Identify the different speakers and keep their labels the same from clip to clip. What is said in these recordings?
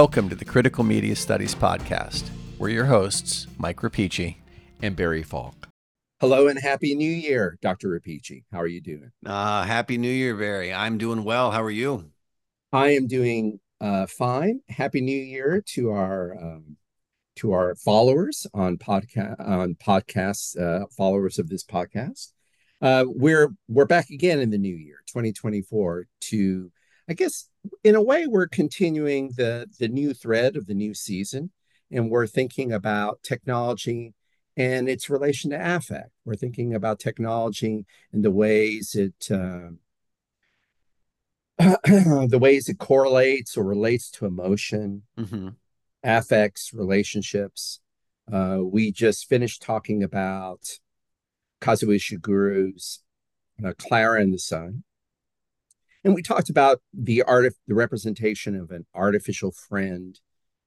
Speaker 1: Welcome to the Critical Media Studies Podcast. We're your hosts, Mike Rapici
Speaker 2: and Barry Falk.
Speaker 3: Hello and happy new year, Dr. Rapici. How are you doing?
Speaker 2: Uh, happy new year, Barry. I'm doing well. How are you?
Speaker 3: I am doing uh, fine. Happy new year to our um, to our followers on podcast on podcasts, uh, followers of this podcast. Uh, we're we're back again in the new year, 2024, to I guess in a way we're continuing the the new thread of the new season, and we're thinking about technology and its relation to affect. We're thinking about technology and the ways it uh, the ways it correlates or relates to emotion, mm-hmm. affects, relationships. Uh, we just finished talking about Kazuo Ishiguro's uh, Clara and the Sun. And we talked about the art, of the representation of an artificial friend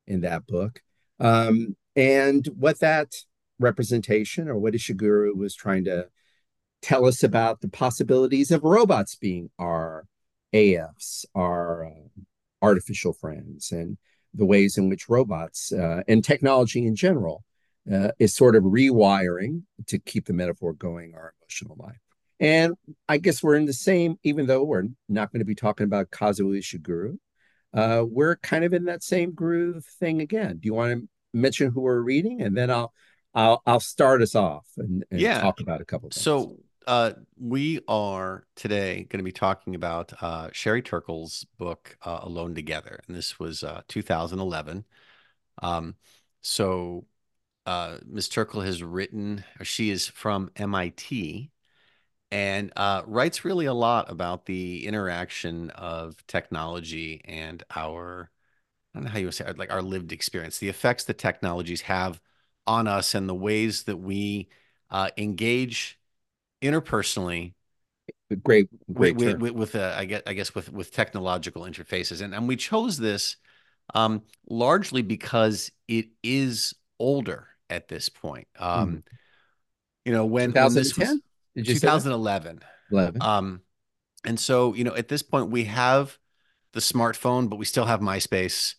Speaker 3: in that book, um, and what that representation or what Ishiguro was trying to tell us about the possibilities of robots being our AFs, our uh, artificial friends, and the ways in which robots uh, and technology in general uh, is sort of rewiring to keep the metaphor going our emotional life. And I guess we're in the same, even though we're not going to be talking about Kazuo Ishiguro, uh, we're kind of in that same groove thing again. Do you want to mention who we're reading, and then I'll I'll I'll start us off and, and yeah. talk about a couple. Of things.
Speaker 2: So uh, we are today going to be talking about uh, Sherry Turkle's book uh, "Alone Together," and this was uh, 2011. Um, so uh, Ms. Turkle has written, or she is from MIT, and uh, writes really a lot about the interaction of technology and our I don't know how you would say it, like our lived experience, the effects the technologies have on us, and the ways that we uh, engage interpersonally.
Speaker 3: Great, great
Speaker 2: with, with, with uh, I guess I guess with with technological interfaces, and and we chose this um, largely because it is older at this point. Hmm. Um, mm. You know when
Speaker 3: 2010 did you
Speaker 2: 2011. 11. Um, and so you know, at this point, we have the smartphone, but we still have MySpace.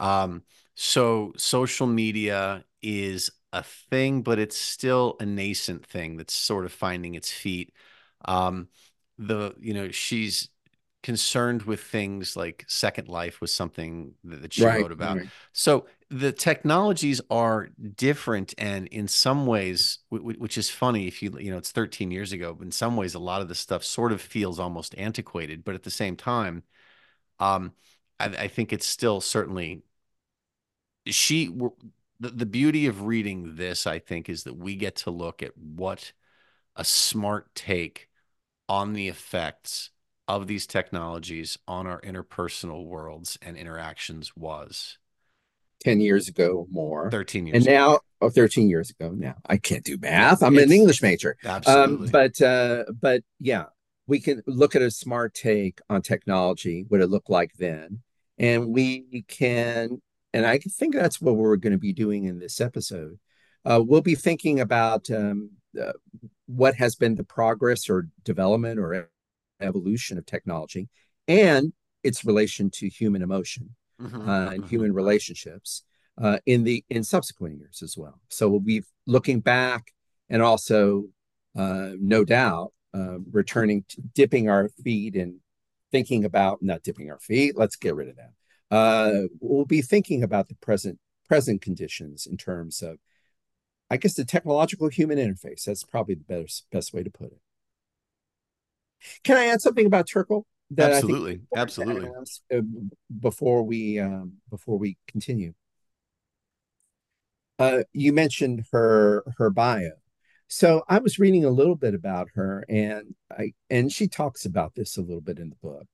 Speaker 2: Um, so social media is a thing, but it's still a nascent thing that's sort of finding its feet. Um, the you know she's concerned with things like Second Life was something that, that she right, wrote about. Right. So the technologies are different, and in some ways, which is funny if you you know it's 13 years ago, but in some ways, a lot of the stuff sort of feels almost antiquated. But at the same time, um, I, I think it's still certainly she the, the beauty of reading this, I think, is that we get to look at what a smart take on the effects of these technologies on our interpersonal worlds and interactions was
Speaker 3: 10 years ago more.
Speaker 2: 13 years
Speaker 3: and now ago. oh 13 years ago now. I can't do math. I'm it's, an english major.
Speaker 2: Um, absolutely.
Speaker 3: um, but uh but yeah we can look at a smart take on technology what it looked like then and we can and I think that's what we're going to be doing in this episode. Uh, we'll be thinking about um, uh, what has been the progress or development or evolution of technology and its relation to human emotion mm-hmm. uh, and human relationships uh, in the in subsequent years as well. So we'll be looking back and also, uh, no doubt, uh, returning, to, dipping our feet and thinking about not dipping our feet. Let's get rid of that uh, we'll be thinking about the present present conditions in terms of, I guess, the technological human interface. That's probably the best best way to put it. Can I add something about Turkle?
Speaker 2: Absolutely, absolutely.
Speaker 3: Uh, before we um, before we continue, uh, you mentioned her her bio. So I was reading a little bit about her, and I and she talks about this a little bit in the book.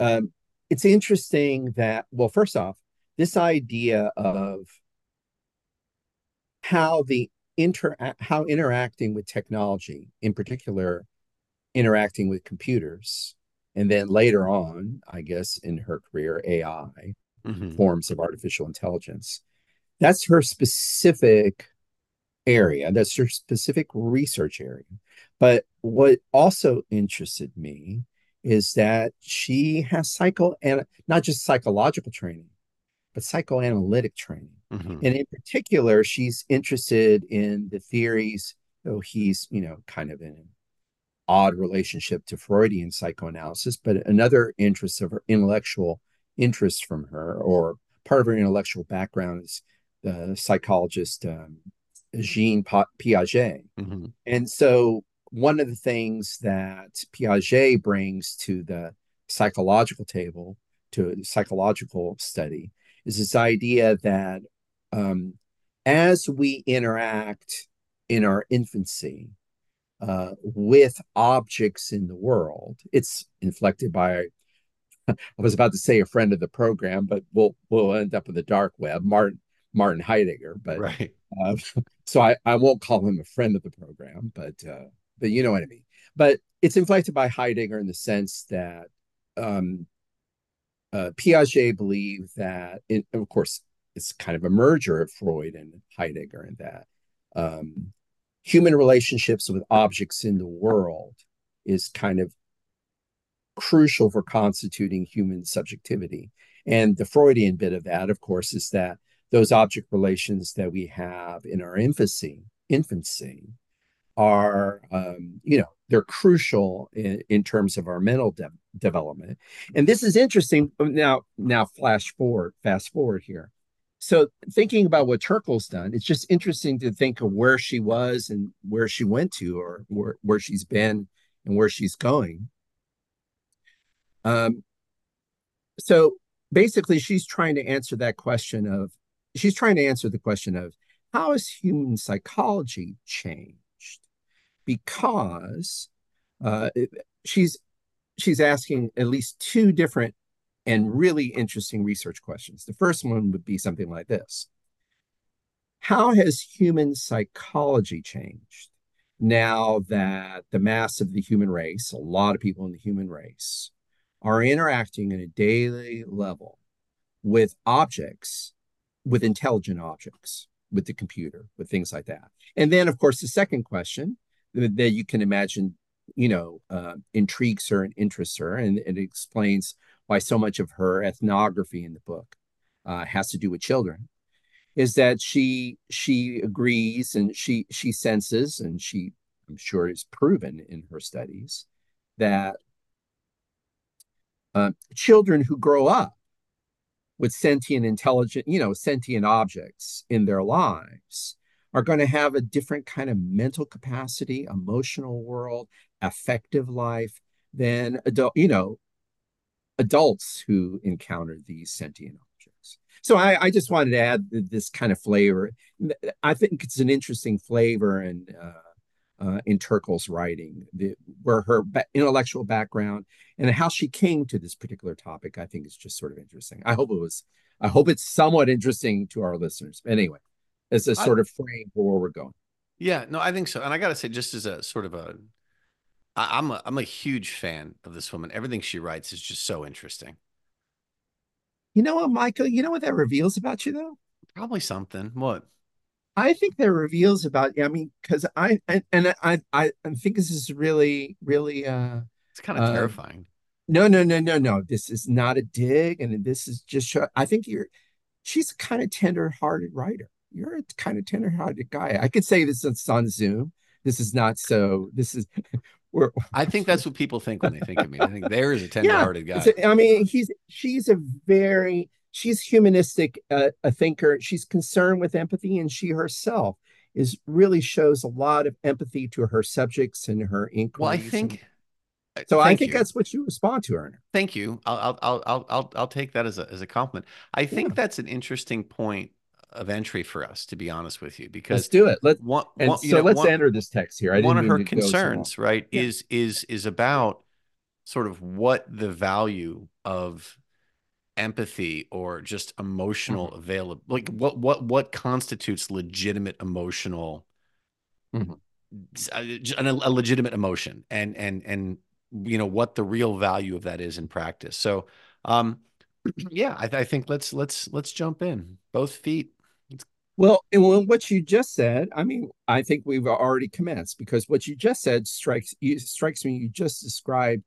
Speaker 3: Um, it's interesting that well first off this idea of how the inter how interacting with technology in particular interacting with computers and then later on i guess in her career ai mm-hmm. forms of artificial intelligence that's her specific area that's her specific research area but what also interested me is that she has psycho and not just psychological training, but psychoanalytic training. Mm-hmm. And in particular, she's interested in the theories, though he's, you know, kind of in an odd relationship to Freudian psychoanalysis, but another interest of her intellectual interest from her, or part of her intellectual background is the psychologist um, Jean Piaget. Mm-hmm. And so one of the things that Piaget brings to the psychological table, to psychological study, is this idea that um, as we interact in our infancy uh, with objects in the world, it's inflected by. I was about to say a friend of the program, but we'll we'll end up in the dark web, Martin Martin Heidegger. But
Speaker 2: right.
Speaker 3: Uh, so I, I won't call him a friend of the program, but uh, but you know what I mean. But it's inflected by Heidegger in the sense that um, uh, Piaget believed that, in, of course, it's kind of a merger of Freud and Heidegger, in that um, human relationships with objects in the world is kind of crucial for constituting human subjectivity. And the Freudian bit of that, of course, is that those object relations that we have in our infancy, infancy, are um, you know they're crucial in, in terms of our mental de- development. And this is interesting. Now now flash forward fast forward here so thinking about what Turkle's done it's just interesting to think of where she was and where she went to or where, where she's been and where she's going. Um so basically she's trying to answer that question of she's trying to answer the question of how has human psychology changed? Because uh, she's she's asking at least two different and really interesting research questions. The first one would be something like this: How has human psychology changed now that the mass of the human race, a lot of people in the human race, are interacting at a daily level with objects, with intelligent objects, with the computer, with things like that. And then, of course, the second question that you can imagine, you know, uh, intrigues her and interests her, and, it explains why so much of her ethnography in the book uh, has to do with children. Is that she she agrees and she she senses and she I'm sure is proven in her studies that uh, children who grow up with sentient, intelligent, you know, sentient objects in their lives are going to have a different kind of mental capacity, emotional world, affective life than adult, you know, adults who encounter these sentient objects. So I, I just wanted to add this kind of flavor. I think it's an interesting flavor and uh, uh, in Turkle's writing, the, where her ba- intellectual background and how she came to this particular topic, I think is just sort of interesting. I hope it was, I hope it's somewhat interesting to our listeners. But anyway, as a sort I, of frame for where we're going.
Speaker 2: Yeah, no, I think so. And I got to say, just as a sort of a, I, I'm a, I'm a huge fan of this woman. Everything she writes is just so interesting.
Speaker 3: You know what, Michael? You know what that reveals about you, though?
Speaker 2: Probably something. What?
Speaker 3: I think that reveals about you. I mean, because I and, and I, I I think this is really really uh
Speaker 2: it's kind of uh, terrifying.
Speaker 3: No, no, no, no, no. This is not a dig, and this is just. I think you're. She's a kind of tender-hearted writer you're a kind of tender-hearted guy. I could say this on Zoom. This is not so. This is.
Speaker 2: We're, I think that's what people think when they think of me. I think there is a tender-hearted yeah,
Speaker 3: guy. I mean, he's she's a very she's humanistic, uh, a thinker. She's concerned with empathy, and she herself is really shows a lot of empathy to her subjects and her inquiries.
Speaker 2: Well, I think.
Speaker 3: And, so I think you. that's what you respond to, Erna.
Speaker 2: Thank you. I'll I'll I'll I'll I'll take that as a as a compliment. I think yeah. that's an interesting point of entry for us, to be honest with you, because
Speaker 3: let's do it. Let's one, and one, so know, let's one, enter this text here.
Speaker 2: I one of her concerns, so right, yeah. is is is about sort of what the value of empathy or just emotional mm-hmm. available like what what what constitutes legitimate emotional mm-hmm. a, a, legitimate emotion and and and you know what the real value of that is in practice so um yeah I, I think let's let's let's jump in both feet
Speaker 3: well, and what you just said, I mean, I think we've already commenced because what you just said strikes strikes me. You just described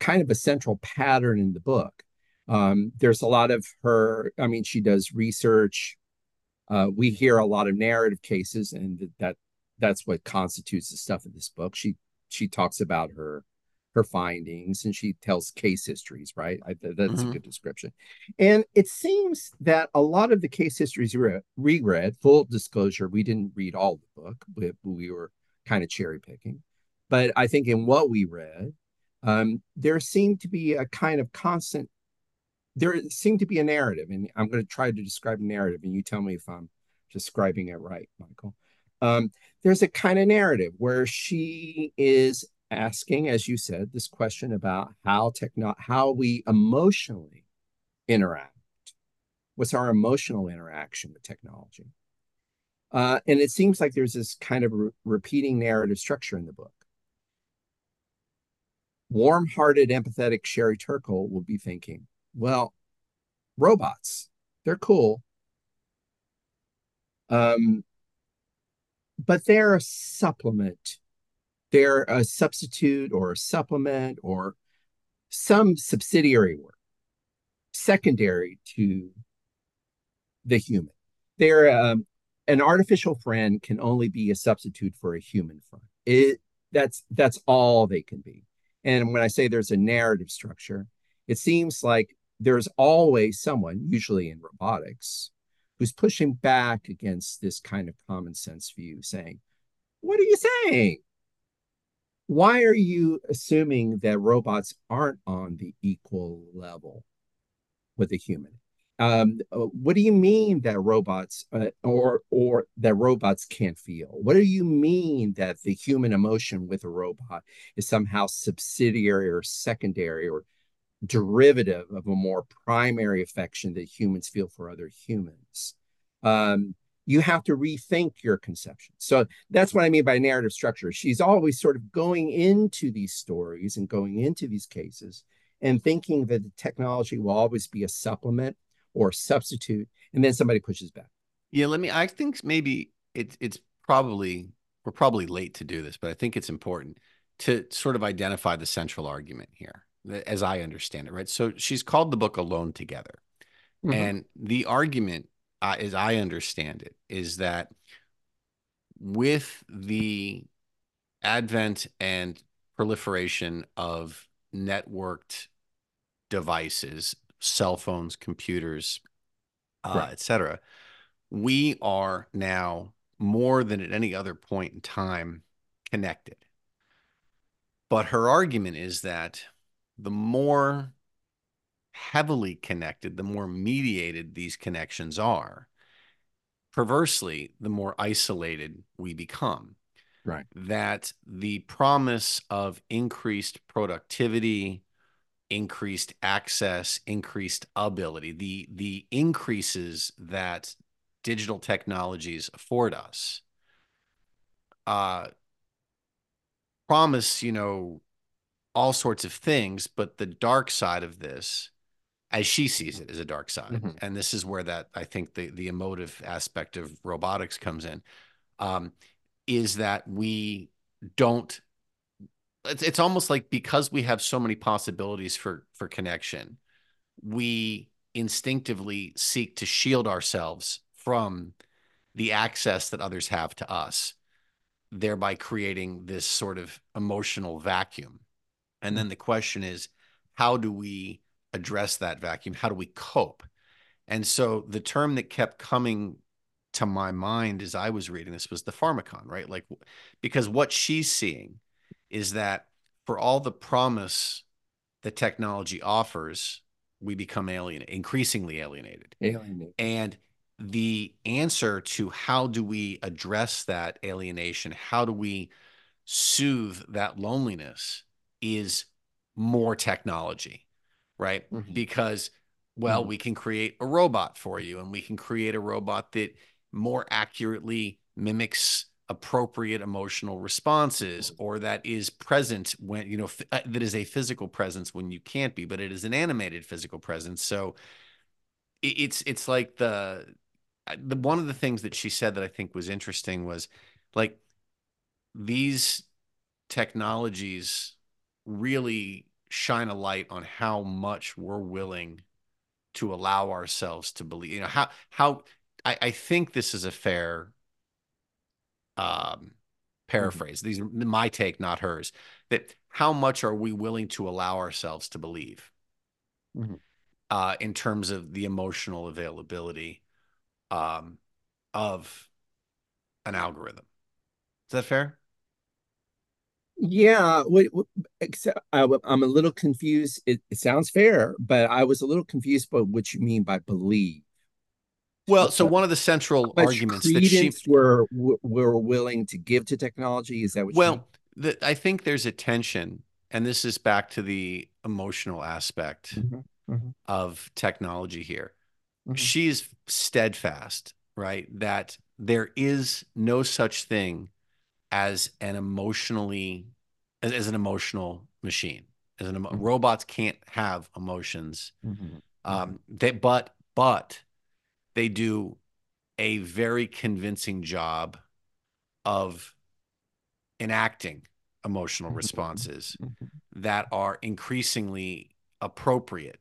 Speaker 3: kind of a central pattern in the book. Um, there's a lot of her, I mean, she does research. Uh, we hear a lot of narrative cases, and that that's what constitutes the stuff of this book. She she talks about her her findings and she tells case histories, right? I, that's mm-hmm. a good description. And it seems that a lot of the case histories we read, full disclosure, we didn't read all the book, but we were kind of cherry picking. But I think in what we read, um, there seemed to be a kind of constant, there seemed to be a narrative. And I'm going to try to describe a narrative, and you tell me if I'm describing it right, Michael. Um, there's a kind of narrative where she is asking, as you said, this question about how techno how we emotionally interact. What's our emotional interaction with technology? Uh, and it seems like there's this kind of re- repeating narrative structure in the book. Warm-hearted, empathetic Sherry Turkle will be thinking, well, robots, they're cool. Um, but they're a supplement they're a substitute or a supplement or some subsidiary work secondary to the human. They're um, an artificial friend can only be a substitute for a human friend. It that's that's all they can be. And when I say there's a narrative structure, it seems like there's always someone, usually in robotics, who's pushing back against this kind of common sense view, saying, What are you saying? Why are you assuming that robots aren't on the equal level with a human? Um, uh, what do you mean that robots uh, or or that robots can't feel? What do you mean that the human emotion with a robot is somehow subsidiary or secondary or derivative of a more primary affection that humans feel for other humans? Um, you have to rethink your conception. So that's what I mean by narrative structure. She's always sort of going into these stories and going into these cases and thinking that the technology will always be a supplement or substitute, and then somebody pushes back.
Speaker 2: Yeah, let me. I think maybe it's it's probably we're probably late to do this, but I think it's important to sort of identify the central argument here, as I understand it. Right. So she's called the book "Alone Together," mm-hmm. and the argument as I understand it, is that with the advent and proliferation of networked devices, cell phones, computers, uh, right. etc., we are now more than at any other point in time connected. But her argument is that the more heavily connected, the more mediated these connections are. Perversely, the more isolated we become.
Speaker 3: Right.
Speaker 2: That the promise of increased productivity, increased access, increased ability, the the increases that digital technologies afford us, uh, promise, you know, all sorts of things, but the dark side of this as she sees it as a dark side. Mm-hmm. and this is where that i think the the emotive aspect of robotics comes in um, is that we don't it's, it's almost like because we have so many possibilities for for connection we instinctively seek to shield ourselves from the access that others have to us thereby creating this sort of emotional vacuum. And then the question is how do we address that vacuum? How do we cope? And so the term that kept coming to my mind as I was reading this was the pharmakon, right? Like, because what she's seeing is that for all the promise that technology offers, we become alien, increasingly alienated.
Speaker 3: Alienated.
Speaker 2: And the answer to how do we address that alienation, how do we soothe that loneliness is more technology right? Mm-hmm. Because, well, mm-hmm. we can create a robot for you and we can create a robot that more accurately mimics appropriate emotional responses or that is present when you know f- uh, that is a physical presence when you can't be but it is an animated physical presence so it, it's it's like the uh, the one of the things that she said that I think was interesting was like these technologies really shine a light on how much we're willing to allow ourselves to believe. You know how how I, I think this is a fair um, paraphrase. Mm-hmm. These are my take, not hers. That how much are we willing to allow ourselves to believe mm-hmm. uh, in terms of the emotional availability um, of an algorithm? Is that fair?
Speaker 3: Yeah, what, what, except I, am a little confused. It, it, sounds fair, but I was a little confused about what you mean by believe.
Speaker 2: Well, so one of the central arguments that she
Speaker 3: were were willing to give to technology is that what
Speaker 2: well, the, I think there's a tension, and this is back to the emotional aspect mm-hmm, mm-hmm. of technology here. Mm-hmm. She's steadfast, right? That there is no such thing as an emotionally as, as an emotional machine as an mm-hmm. robots can't have emotions mm-hmm. um mm-hmm. they but but they do a very convincing job of enacting emotional mm-hmm. responses mm-hmm. that are increasingly appropriate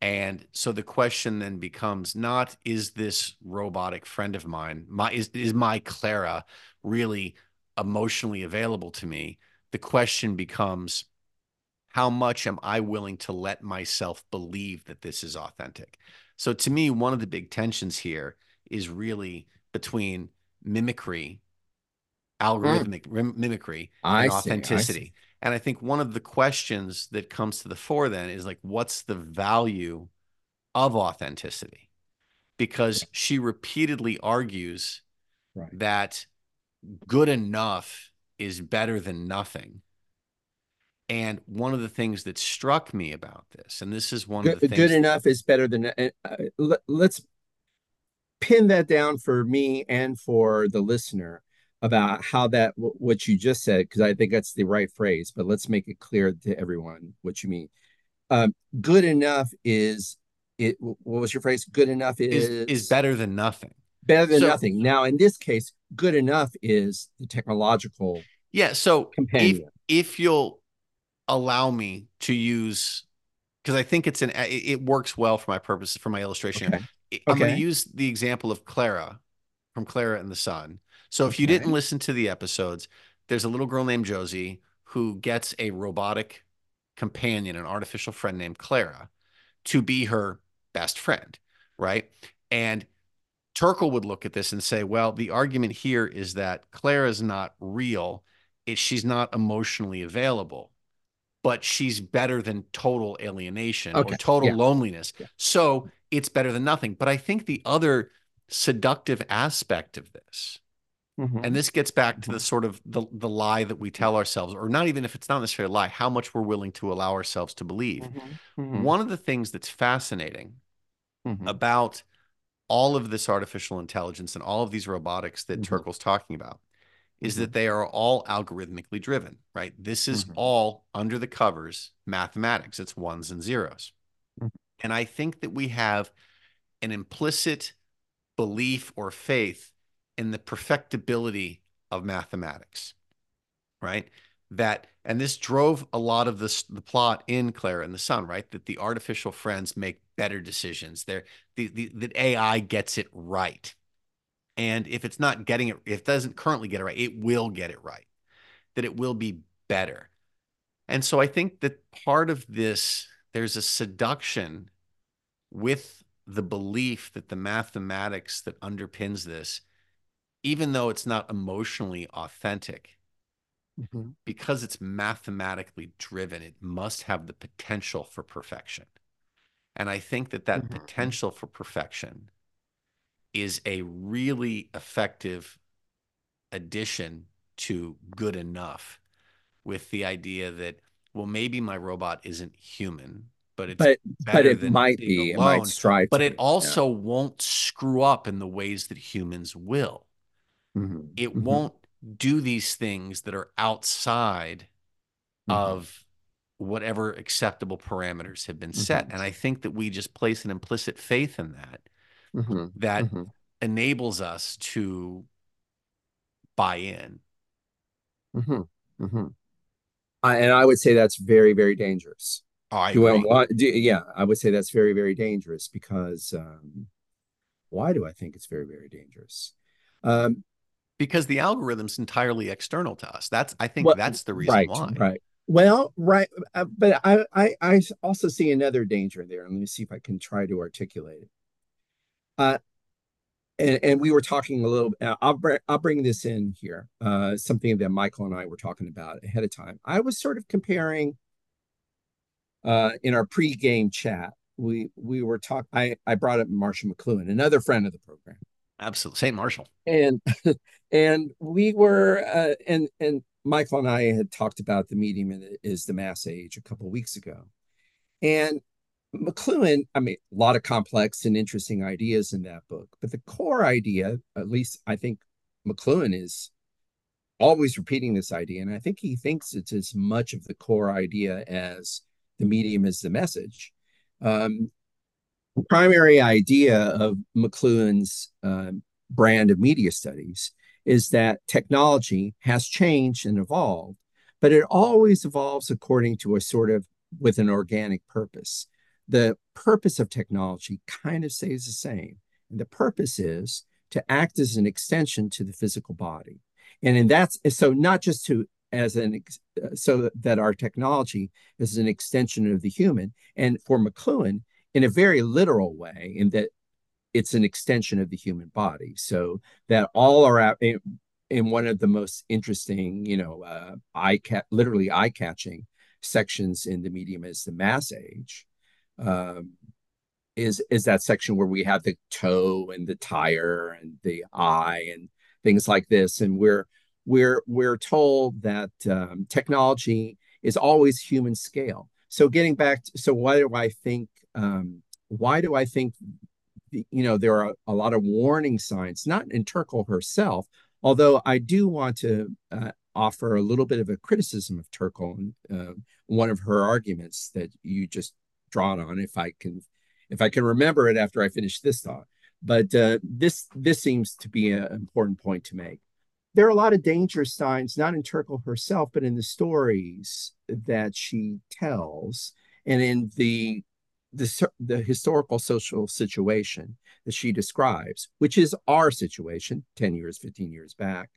Speaker 2: and so the question then becomes not is this robotic friend of mine my is, is my clara really emotionally available to me, the question becomes how much am I willing to let myself believe that this is authentic? So to me, one of the big tensions here is really between mimicry, algorithmic mm. mimicry, and I authenticity. See, I and I think one of the questions that comes to the fore then is like, what's the value of authenticity? Because she repeatedly argues right. that good enough is better than nothing. And one of the things that struck me about this, and this is one
Speaker 3: good,
Speaker 2: of the things
Speaker 3: good enough is better than uh, let, let's pin that down for me and for the listener about how that what you just said because I think that's the right phrase. But let's make it clear to everyone what you mean. Um, good enough is it. What was your phrase? Good enough is
Speaker 2: is, is better than nothing
Speaker 3: better than so, nothing. Now, in this case, good enough is the technological.
Speaker 2: Yeah. So companion. if if you'll allow me to use, because I think it's an it works well for my purposes for my illustration. Okay. I'm okay. going to use the example of Clara from Clara and the Sun. So if okay. you didn't listen to the episodes, there's a little girl named Josie who gets a robotic companion, an artificial friend named Clara, to be her best friend, right? And Turkle would look at this and say, well, the argument here is that Claire is not real. It, she's not emotionally available, but she's better than total alienation okay. or total yeah. loneliness. Yeah. So it's better than nothing. But I think the other seductive aspect of this, mm-hmm. and this gets back mm-hmm. to the sort of the, the lie that we tell ourselves, or not even if it's not necessarily a lie, how much we're willing to allow ourselves to believe. Mm-hmm. mm-hmm. One of the things that's fascinating mm-hmm. about all of this artificial intelligence and all of these robotics that mm-hmm. Turkle's talking about is mm-hmm. that they are all algorithmically driven, right? This is mm-hmm. all under the covers mathematics. It's ones and zeros. Mm-hmm. And I think that we have an implicit belief or faith in the perfectibility of mathematics, right? that and this drove a lot of this the plot in Clara and the Sun, right? That the artificial friends make better decisions. They're the, the that AI gets it right. And if it's not getting it, if it doesn't currently get it right, it will get it right. That it will be better. And so I think that part of this, there's a seduction with the belief that the mathematics that underpins this, even though it's not emotionally authentic, mm-hmm. because it's mathematically driven, it must have the potential for perfection. And I think that that mm-hmm. potential for perfection is a really effective addition to good enough with the idea that well maybe my robot isn't human but it's
Speaker 3: but, but it might be alone, it might strive
Speaker 2: but it also yeah. won't screw up in the ways that humans will mm-hmm. it mm-hmm. won't do these things that are outside mm-hmm. of whatever acceptable parameters have been set. Mm-hmm. And I think that we just place an implicit faith in that mm-hmm. that mm-hmm. enables us to buy in.
Speaker 3: Mm-hmm. Mm-hmm. I, and I would say that's very, very dangerous.
Speaker 2: Oh, I do.
Speaker 3: I, do, yeah, I would say that's very, very dangerous because um, why do I think it's very, very dangerous? Um,
Speaker 2: because the algorithm's entirely external to us. That's I think well, that's the reason
Speaker 3: right,
Speaker 2: why.
Speaker 3: Right. Well, right, uh, but I, I I also see another danger there. Let me see if I can try to articulate it. Uh, and, and we were talking a little. Uh, I'll br- I'll bring this in here. Uh, something that Michael and I were talking about ahead of time. I was sort of comparing. Uh, in our pre-game chat, we we were talking. I I brought up Marshall McLuhan, another friend of the program.
Speaker 2: Absolutely, Saint Marshall.
Speaker 3: And and we were uh, and and Michael and I had talked about the medium is the massage a couple weeks ago, and McLuhan, I mean, a lot of complex and interesting ideas in that book, but the core idea, at least I think McLuhan is always repeating this idea, and I think he thinks it's as much of the core idea as the medium is the message. Um, the primary idea of McLuhan's uh, brand of media studies is that technology has changed and evolved, but it always evolves according to a sort of with an organic purpose the purpose of technology kind of stays the same. And the purpose is to act as an extension to the physical body. And in that, so not just to as an so that our technology is an extension of the human, and for McLuhan, in a very literal way, in that it's an extension of the human body. So that all are in, in one of the most interesting, you know, uh, eye cat, literally eye catching sections in the medium is the massage um, is is that section where we have the toe and the tire and the eye and things like this, and we're we're we're told that um, technology is always human scale. So getting back, to, so why do I think um, why do I think you know there are a lot of warning signs, not in Turkle herself, although I do want to uh, offer a little bit of a criticism of Turkle. Uh, one of her arguments that you just drawn on if I can if I can remember it after I finish this thought. But uh, this this seems to be an important point to make. There are a lot of danger signs, not in Turkle herself, but in the stories that she tells, and in the the, the historical social situation that she describes, which is our situation 10 years, 15 years back,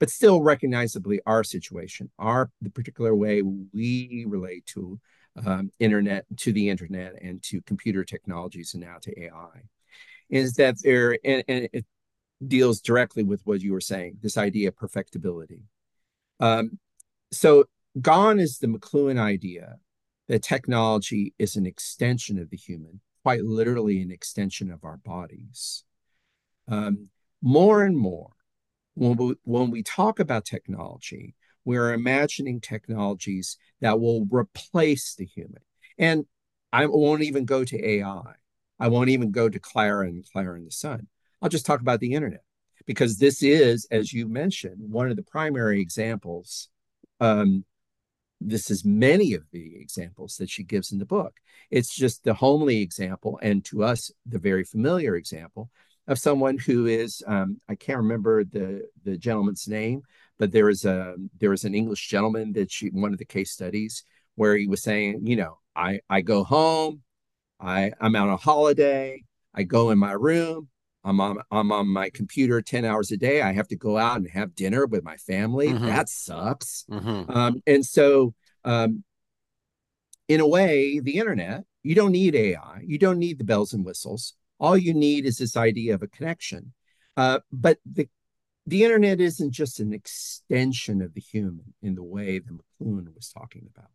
Speaker 3: but still recognizably our situation, our the particular way we relate to um, internet to the internet and to computer technologies and now to AI is that there and, and, it deals directly with what you were saying this idea of perfectibility. Um, so gone is the mcluhan idea that technology is an extension of the human quite literally an extension of our bodies um, more and more when we, when we talk about technology we're imagining technologies that will replace the human. And I won't even go to AI. I won't even go to Clara and Clara and the Sun. I'll just talk about the internet because this is, as you mentioned, one of the primary examples. Um, this is many of the examples that she gives in the book. It's just the homely example, and to us, the very familiar example of someone who is um, I can't remember the the gentleman's name, but there is a there is an English gentleman that she one of the case studies where he was saying, you know, I I go home, I I'm on holiday, I go in my room, I'm on I'm on my computer 10 hours a day. I have to go out and have dinner with my family. Mm-hmm. That sucks. Mm-hmm. Um, and so um, in a way, the internet, you don't need AI, you don't need the bells and whistles. All you need is this idea of a connection. Uh, but the the internet isn't just an extension of the human in the way that McLuhan was talking about.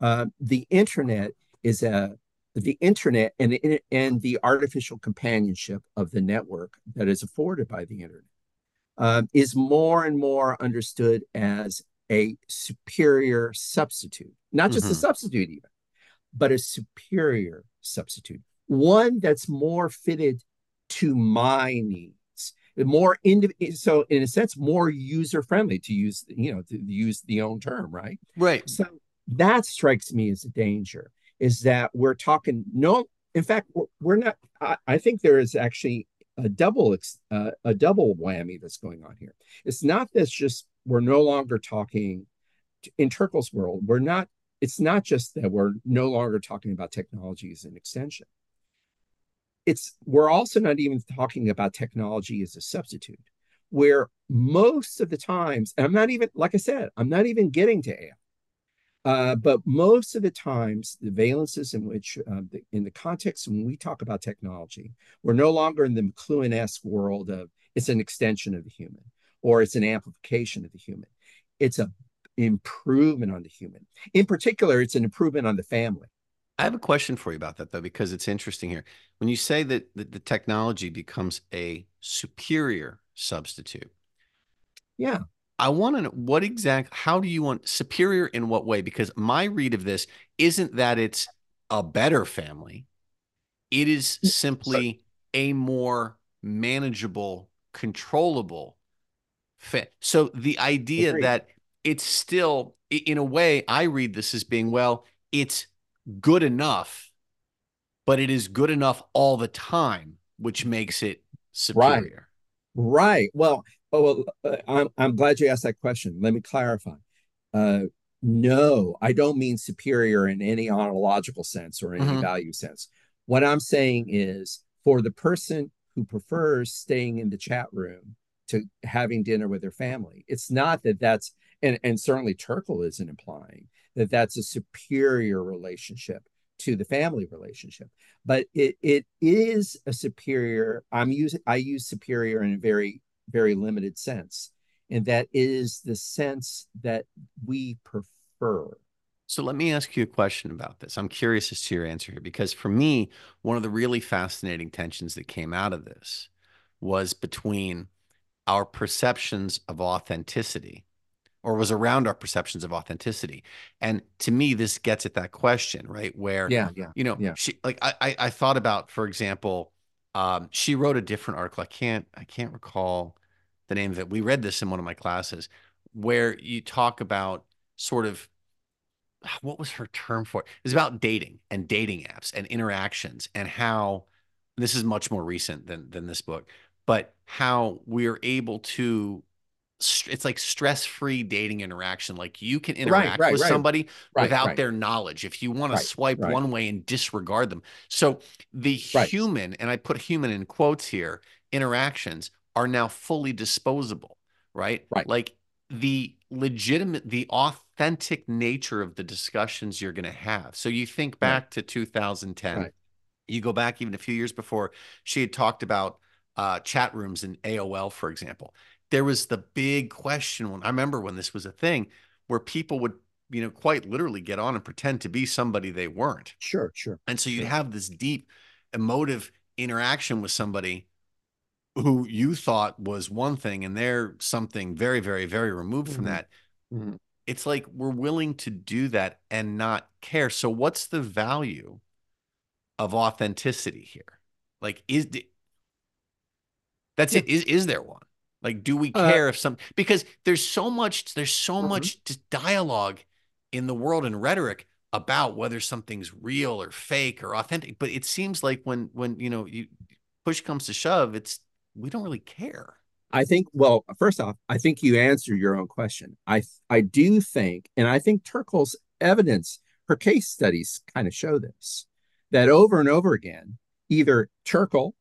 Speaker 3: Uh, the internet is a the internet and, and the artificial companionship of the network that is afforded by the internet uh, is more and more understood as a superior substitute, not just mm-hmm. a substitute even, but a superior substitute, one that's more fitted to my needs. More indiv- so in a sense more user friendly to use you know to use the own term right?
Speaker 2: Right.
Speaker 3: So that strikes me as a danger is that we're talking no in fact we're, not I, I, think there is actually a double uh, a double whammy that's going on here it's not that just we're no longer talking in Turkle's world, we're not, it's not just that we're no longer talking about technology as an extension. It's we're also not even talking about technology as a substitute, where most of the times, and I'm not even, like I said, I'm not even getting to AI. Uh, but most of the times, the valences in which, uh, the, in the context when we talk about technology, we're no longer in the McLuhan-esque world of it's an extension of the human or it's an amplification of the human. It's an improvement on the human. In particular, it's an improvement on the family.
Speaker 2: I have a question for you about that though, because it's interesting here. When you say that the, the technology becomes a superior substitute,
Speaker 3: yeah,
Speaker 2: I want to know what exactly, how do you want superior in what way? Because my read of this isn't that it's a better family, it is mm, simply a more manageable, controllable fit. So the idea that it's still, in a way, I read this as being, well, it's good enough, but it is good enough all the time, which makes it superior.
Speaker 3: Right. right. Well, oh, well, uh, I'm, I'm glad you asked that question. Let me clarify. Uh, no, I don't mean superior in any ontological sense or any mm-hmm. value sense. What I'm saying is for the person who prefers staying in the chat room to having dinner with their family, it's not that that's and and certainly Turkle isn't implying that that's a superior relationship to the family relationship but it it is a superior i'm using i use superior in a very very limited sense and that is the sense that we prefer
Speaker 2: so let me ask you a question about this i'm curious as to your answer here because for me one of the really fascinating tensions that came out of this was between our perceptions of authenticity or was around our perceptions of authenticity. And to me, this gets at that question, right? Where,
Speaker 3: yeah, yeah,
Speaker 2: you know,
Speaker 3: yeah.
Speaker 2: she like I, I thought about, for example, um, she wrote a different article. I can't, I can't recall the name of it. We read this in one of my classes where you talk about sort of ah, what was her term for it? It was about dating and dating apps and interactions and how this is much more recent than than this book, but how we're able to it's like stress-free dating interaction like you can interact right, right, with right. somebody without their knowledge if you want to swipe one way and disregard them so the human and i put human in quotes here interactions are now fully disposable right?
Speaker 3: Right.
Speaker 2: Like the legitimate the authentic nature of the discussions you're going to have. So you think back to 2010 you go back even a few years before she had talked about uh, chat rooms in aol for example. There was the big question when I remember when this was a thing where people would, you know, quite literally get on and pretend to be somebody they weren't.
Speaker 3: Sure, sure.
Speaker 2: And so you'd have this deep emotive interaction with somebody who you thought was one thing and they're something very, very, very removed mm-hmm. from that. Mm-hmm. It's like we're willing to do that and not care. So what's the value of authenticity here? Like, is that's yeah. it? Is is there one? Like, do we uh, care uh, if some because there's so much there's so uh-huh. much dialogue in the world and rhetoric about whether something's real or fake or authentic. But it seems like when when you know you push comes to shove, it's we don't really care.
Speaker 3: I think well, first off, I think you answered your own question. I I do think, and I think Turkle's evidence, her case studies kind of show this, that over and over again, either Turkle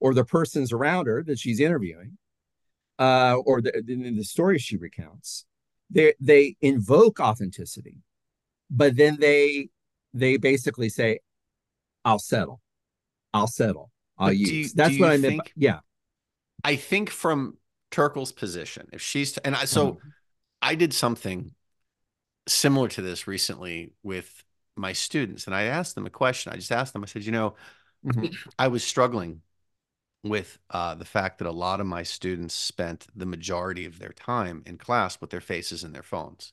Speaker 3: or the persons around her that she's interviewing uh, or the, in the stories she recounts, they they invoke authenticity, but then they they basically say, "I'll settle, I'll settle, I'll use." You, That's what I meant. By, yeah,
Speaker 2: I think from Turkle's position, if she's and I so mm-hmm. I did something similar to this recently with my students, and I asked them a question. I just asked them. I said, "You know, mm-hmm. I was struggling with uh, the fact that a lot of my students spent the majority of their time in class with their faces in their phones.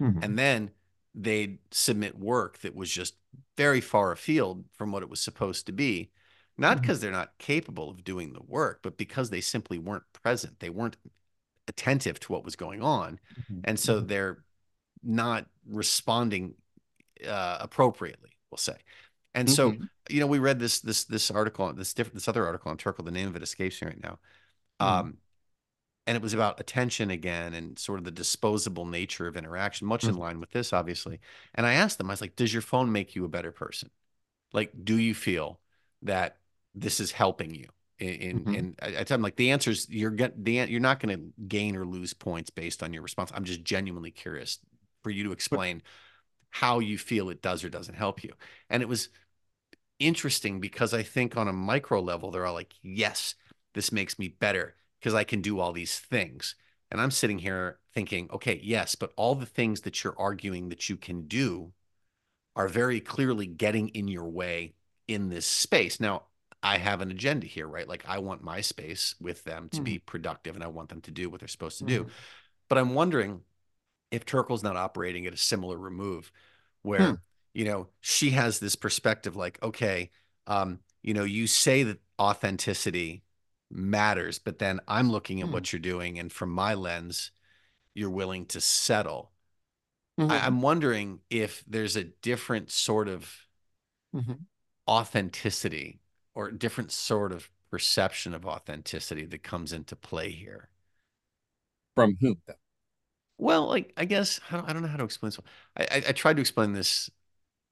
Speaker 2: Mm-hmm. And then they'd submit work that was just very far afield from what it was supposed to be. Not because mm-hmm. they're not capable of doing the work, but because they simply weren't present. They weren't attentive to what was going on. Mm-hmm. And so mm-hmm. they're not responding uh, appropriately, we'll say. And mm-hmm. so, you know, we read this this this article, this different this other article on Turkle. The name of it escapes me right now. Mm-hmm. Um, and it was about attention again and sort of the disposable nature of interaction, much mm-hmm. in line with this, obviously. And I asked them, I was like, does your phone make you a better person? Like, do you feel that this is helping you? In, mm-hmm. and I, I tell them like the answer is you're get the you're not going to gain or lose points based on your response. I'm just genuinely curious for you to explain how you feel it does or doesn't help you. And it was interesting because I think on a micro level, they're all like, yes, this makes me better because I can do all these things. And I'm sitting here thinking, okay, yes, but all the things that you're arguing that you can do are very clearly getting in your way in this space. Now, I have an agenda here, right? Like I want my space with them to mm. be productive and I want them to do what they're supposed to mm. do. But I'm wondering if Turkle's not operating at a similar remove where, hmm. you know, she has this perspective like, okay, um, you know, you say that authenticity matters. But then I'm looking at mm. what you're doing, and from my lens, you're willing to settle. Mm-hmm. I, am wondering if there's a different sort of mm-hmm. authenticity or different sort of perception of authenticity that comes into play here.
Speaker 3: From whom though?
Speaker 2: Well, like I guess I don't, I don't know how to explain. So I, I, I tried to explain this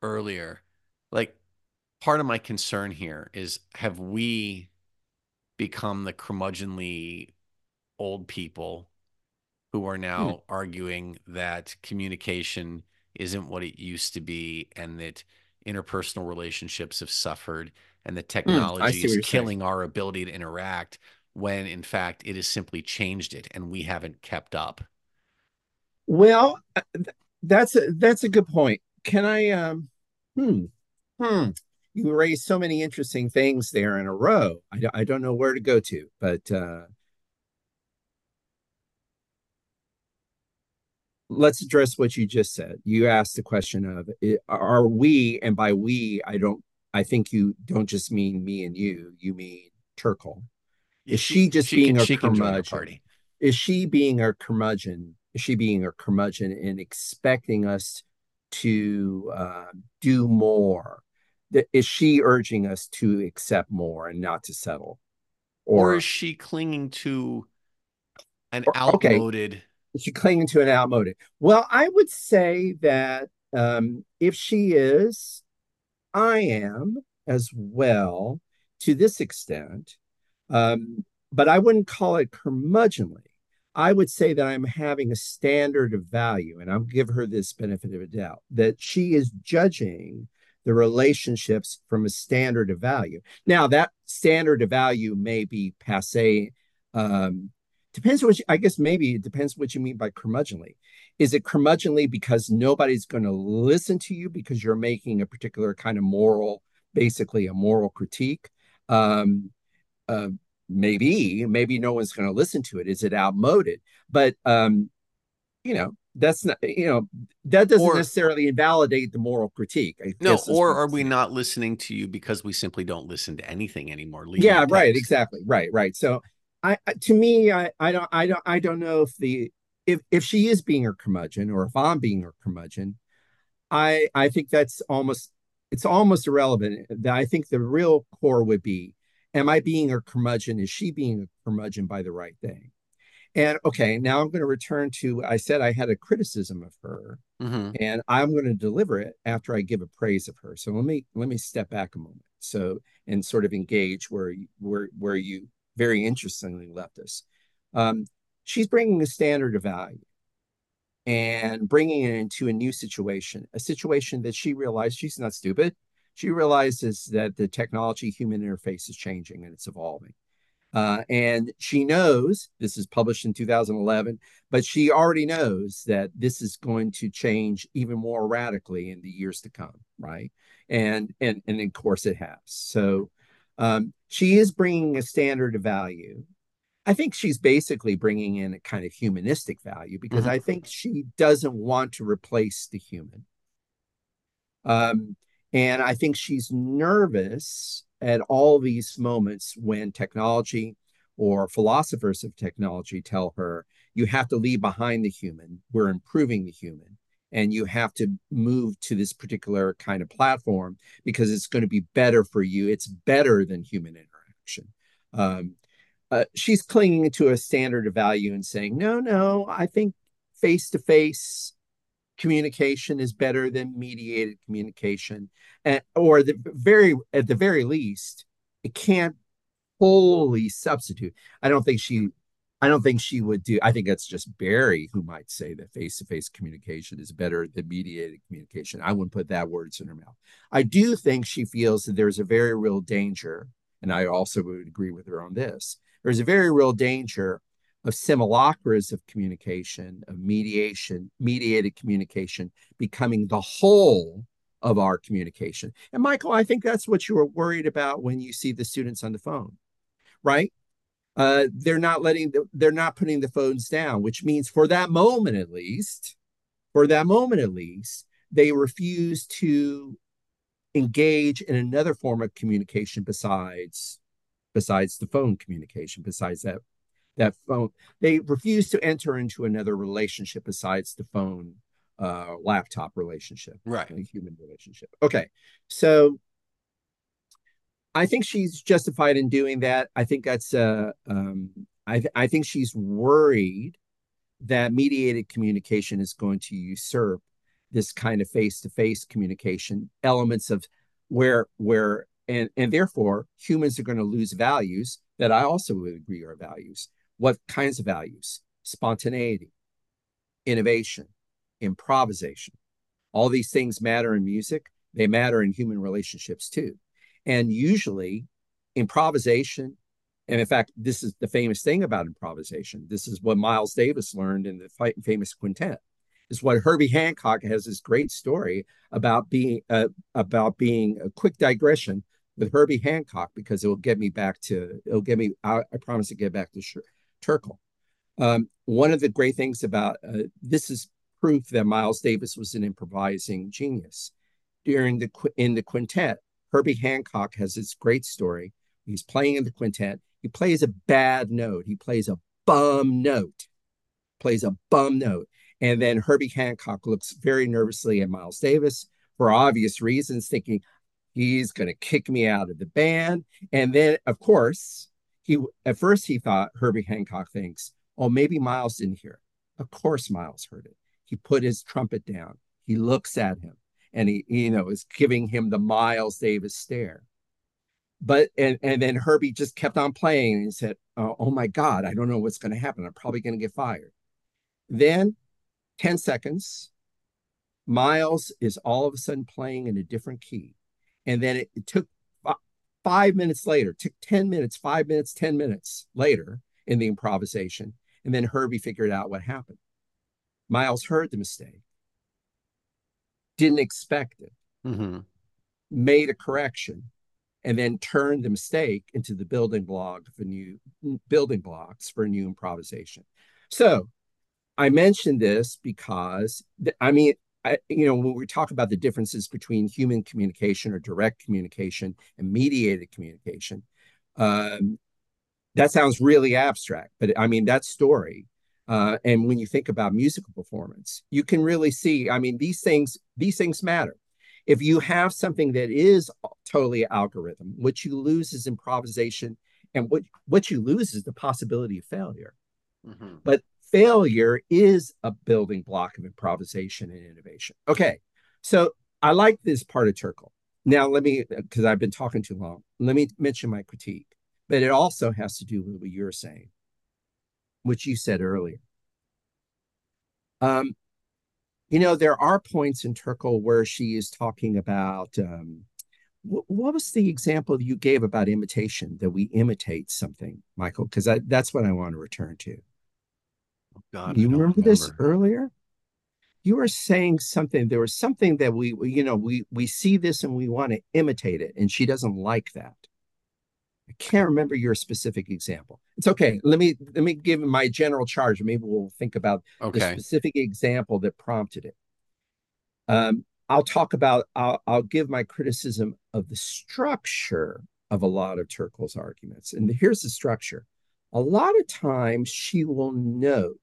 Speaker 2: earlier. Like part of my concern here is have we become the curmudgeonly old people who are now mm. arguing that communication isn't what it used to be and that interpersonal relationships have suffered and the technology mm, is killing saying. our ability to interact when in fact it has simply changed it and we haven't kept up
Speaker 3: well uh, that's a that's a good point can i um hmm hmm you raised so many interesting things there in a row. I, I don't know where to go to, but uh, let's address what you just said. You asked the question of are we, and by we, I don't, I think you don't just mean me and you, you mean Turkle. Is she, she just she being can, a curmudgeon? Party. Is she being a curmudgeon? Is she being a curmudgeon and expecting us to uh, do more? is she urging us to accept more and not to settle
Speaker 2: or, or is she clinging to an or, outmoded okay.
Speaker 3: is she clinging to an outmoded well i would say that um, if she is i am as well to this extent um, but i wouldn't call it curmudgeonly I would say that I'm having a standard of value, and I'll give her this benefit of a doubt that she is judging the relationships from a standard of value. Now, that standard of value may be passe. Um, depends what you, I guess maybe it depends what you mean by curmudgeonly. Is it curmudgeonly because nobody's going to listen to you because you're making a particular kind of moral, basically a moral critique? Um, uh, maybe, maybe no one's going to listen to it. Is it outmoded? But um, you know, that's not you know that doesn't or, necessarily invalidate the moral critique
Speaker 2: I no or are we not listening to you because we simply don't listen to anything anymore
Speaker 3: yeah right exactly right right so I, to me I, I don't i don't i don't know if the if if she is being her curmudgeon or if i'm being her curmudgeon i i think that's almost it's almost irrelevant i think the real core would be am i being a curmudgeon is she being a curmudgeon by the right thing and okay, now I'm going to return to I said I had a criticism of her, mm-hmm. and I'm going to deliver it after I give a praise of her. So let me let me step back a moment. So and sort of engage where where where you very interestingly left us. Um, she's bringing a standard of value and bringing it into a new situation, a situation that she realized she's not stupid. She realizes that the technology human interface is changing and it's evolving. Uh, and she knows this is published in 2011, but she already knows that this is going to change even more radically in the years to come, right? And and and of course it has. So um, she is bringing a standard of value. I think she's basically bringing in a kind of humanistic value because mm-hmm. I think she doesn't want to replace the human. Um, and I think she's nervous at all these moments when technology or philosophers of technology tell her you have to leave behind the human we're improving the human and you have to move to this particular kind of platform because it's going to be better for you it's better than human interaction um, uh, she's clinging to a standard of value and saying, no, no, I think face to face communication is better than mediated communication, and, or the very at the very least, it can't wholly substitute. I don't think she I don't think she would do. I think that's just Barry who might say that face to face communication is better than mediated communication. I wouldn't put that words in her mouth. I do think she feels that there's a very real danger, and I also would agree with her on this. There's a very real danger of simulacras of communication, of mediation, mediated communication becoming the whole of our communication. And Michael, I think that's what you were worried about when you see the students on the phone, right? Uh, they're not letting, the, they're not putting the phones down, which means for that moment at least, for that moment at least, they refuse to engage in another form of communication besides besides the phone communication besides that that phone. They refuse to enter into another relationship besides the phone uh laptop relationship
Speaker 2: right.
Speaker 3: a human relationship. Okay so i think she's justified in doing that. I think that's uh um i th- i think she's worried that mediated communication is going to usurp this kind of face-to-face communication elements of where where and and therefore humans are going to lose values that i also would agree are values. What kinds of values? Spontaneity innovation improvisation. All these things matter in music. They matter in human relationships too. And usually improvisation and in fact this is the famous thing about improvisation. This is what miles davis learned in the famous quintet is what Herbie Hancock has this great story about being uh, about being a quick digression with Herbie Hancock because it will get me back to it'll get me I, I promise to get back to Sh- Turkle. Um, one of the great things about uh, this is proof that Miles Davis was an improvising genius. During the in the quintet, Herbie Hancock has this great story. He's playing in the quintet. He plays a bad note. He plays a bum note. Plays a bum note. And then Herbie Hancock looks very nervously at Miles Davis for obvious reasons, thinking he's going to kick me out of the band. And then, of course, he at first he thought Herbie Hancock thinks, oh, maybe Miles didn't hear it. Of course, Miles heard it. He put his trumpet down. He looks at him, and he, you know, is giving him the Miles Davis stare. But and and then Herbie just kept on playing and he said, oh, oh my God, I don't know what's going to happen. I'm probably going to get fired. Then 10 seconds, Miles is all of a sudden playing in a different key. And then it, it took five minutes later, took 10 minutes, five minutes, 10 minutes later in the improvisation. And then Herbie figured out what happened. Miles heard the mistake, didn't expect it, mm-hmm. made a correction, and then turned the mistake into the building block for new building blocks for a new improvisation. So I mentioned this because I mean, I, you know, when we talk about the differences between human communication or direct communication and mediated communication, um, that sounds really abstract. But I mean, that story, uh, and when you think about musical performance, you can really see. I mean, these things these things matter. If you have something that is totally algorithm, what you lose is improvisation, and what what you lose is the possibility of failure. Mm-hmm. But failure is a building block of improvisation and innovation. Okay, so I like this part of Turkle. Now, let me, because I've been talking too long, let me mention my critique, but it also has to do with what you're saying, which you said earlier. Um, you know, there are points in Turkle where she is talking about um, what, what was the example you gave about imitation that we imitate something, Michael? Because that's what I want to return to. Oh, God, you remember, remember, this earlier? You were saying something. There was something that we, you know, we we see this and we want to imitate it, and she doesn't like that. I can't remember your specific example. It's okay. Let me let me give my general charge. Maybe we'll think about okay. the specific example that prompted it. Um, I'll talk about. I'll, I'll give my criticism of the structure of a lot of Turkle's arguments, and here's the structure a lot of times she will note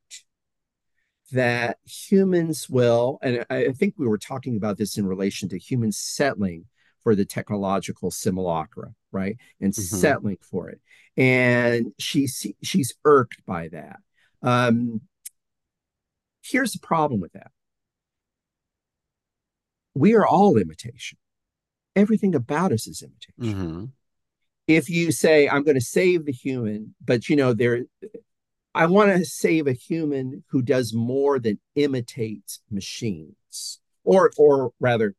Speaker 3: that humans will, and I think we were talking about this in relation to humans settling for the technological simulacra, right? And mm-hmm. settling for it. And she's she's irked by that. Um, here's the problem with that. We are all imitation. Everything about us is imitation. Mm-hmm. If you say, I'm going to save the human, but you know, there I want to save a human who does more than imitates machines. Or or rather,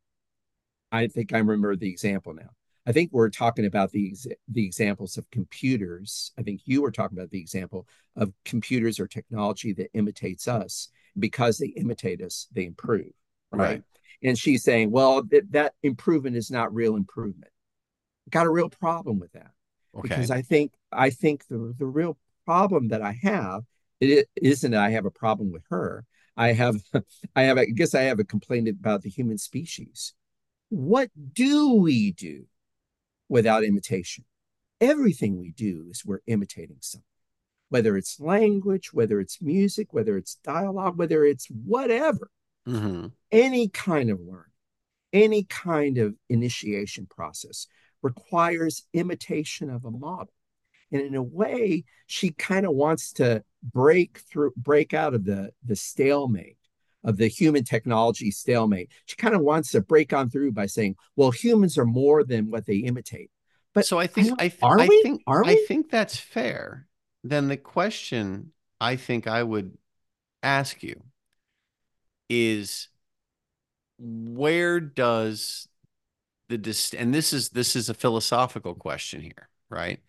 Speaker 3: I think I remember the example now. I think we're talking about these the examples of computers. I think you were talking about the example of computers or technology that imitates us. Because they imitate us, they improve. Right. right. And she's saying, well, th- that improvement is not real improvement. Got a real problem with that. Okay. Because I think I think the the real problem that I have it isn't that I have a problem with her. I have I have I guess I have a complaint about the human species. What do we do without imitation? Everything we do is we're imitating something, whether it's language, whether it's music, whether it's dialogue, whether it's whatever, mm-hmm. any kind of learning, any kind of initiation process requires imitation of a model. And in a way, she kind of wants to break through, break out of the, the stalemate of the human technology stalemate. She kind of wants to break on through by saying, well, humans are more than what they imitate.
Speaker 2: But so I think I, th- are I think are we? I think that's fair. Then the question I think I would ask you is where does the dis- and this is this is a philosophical question here, right?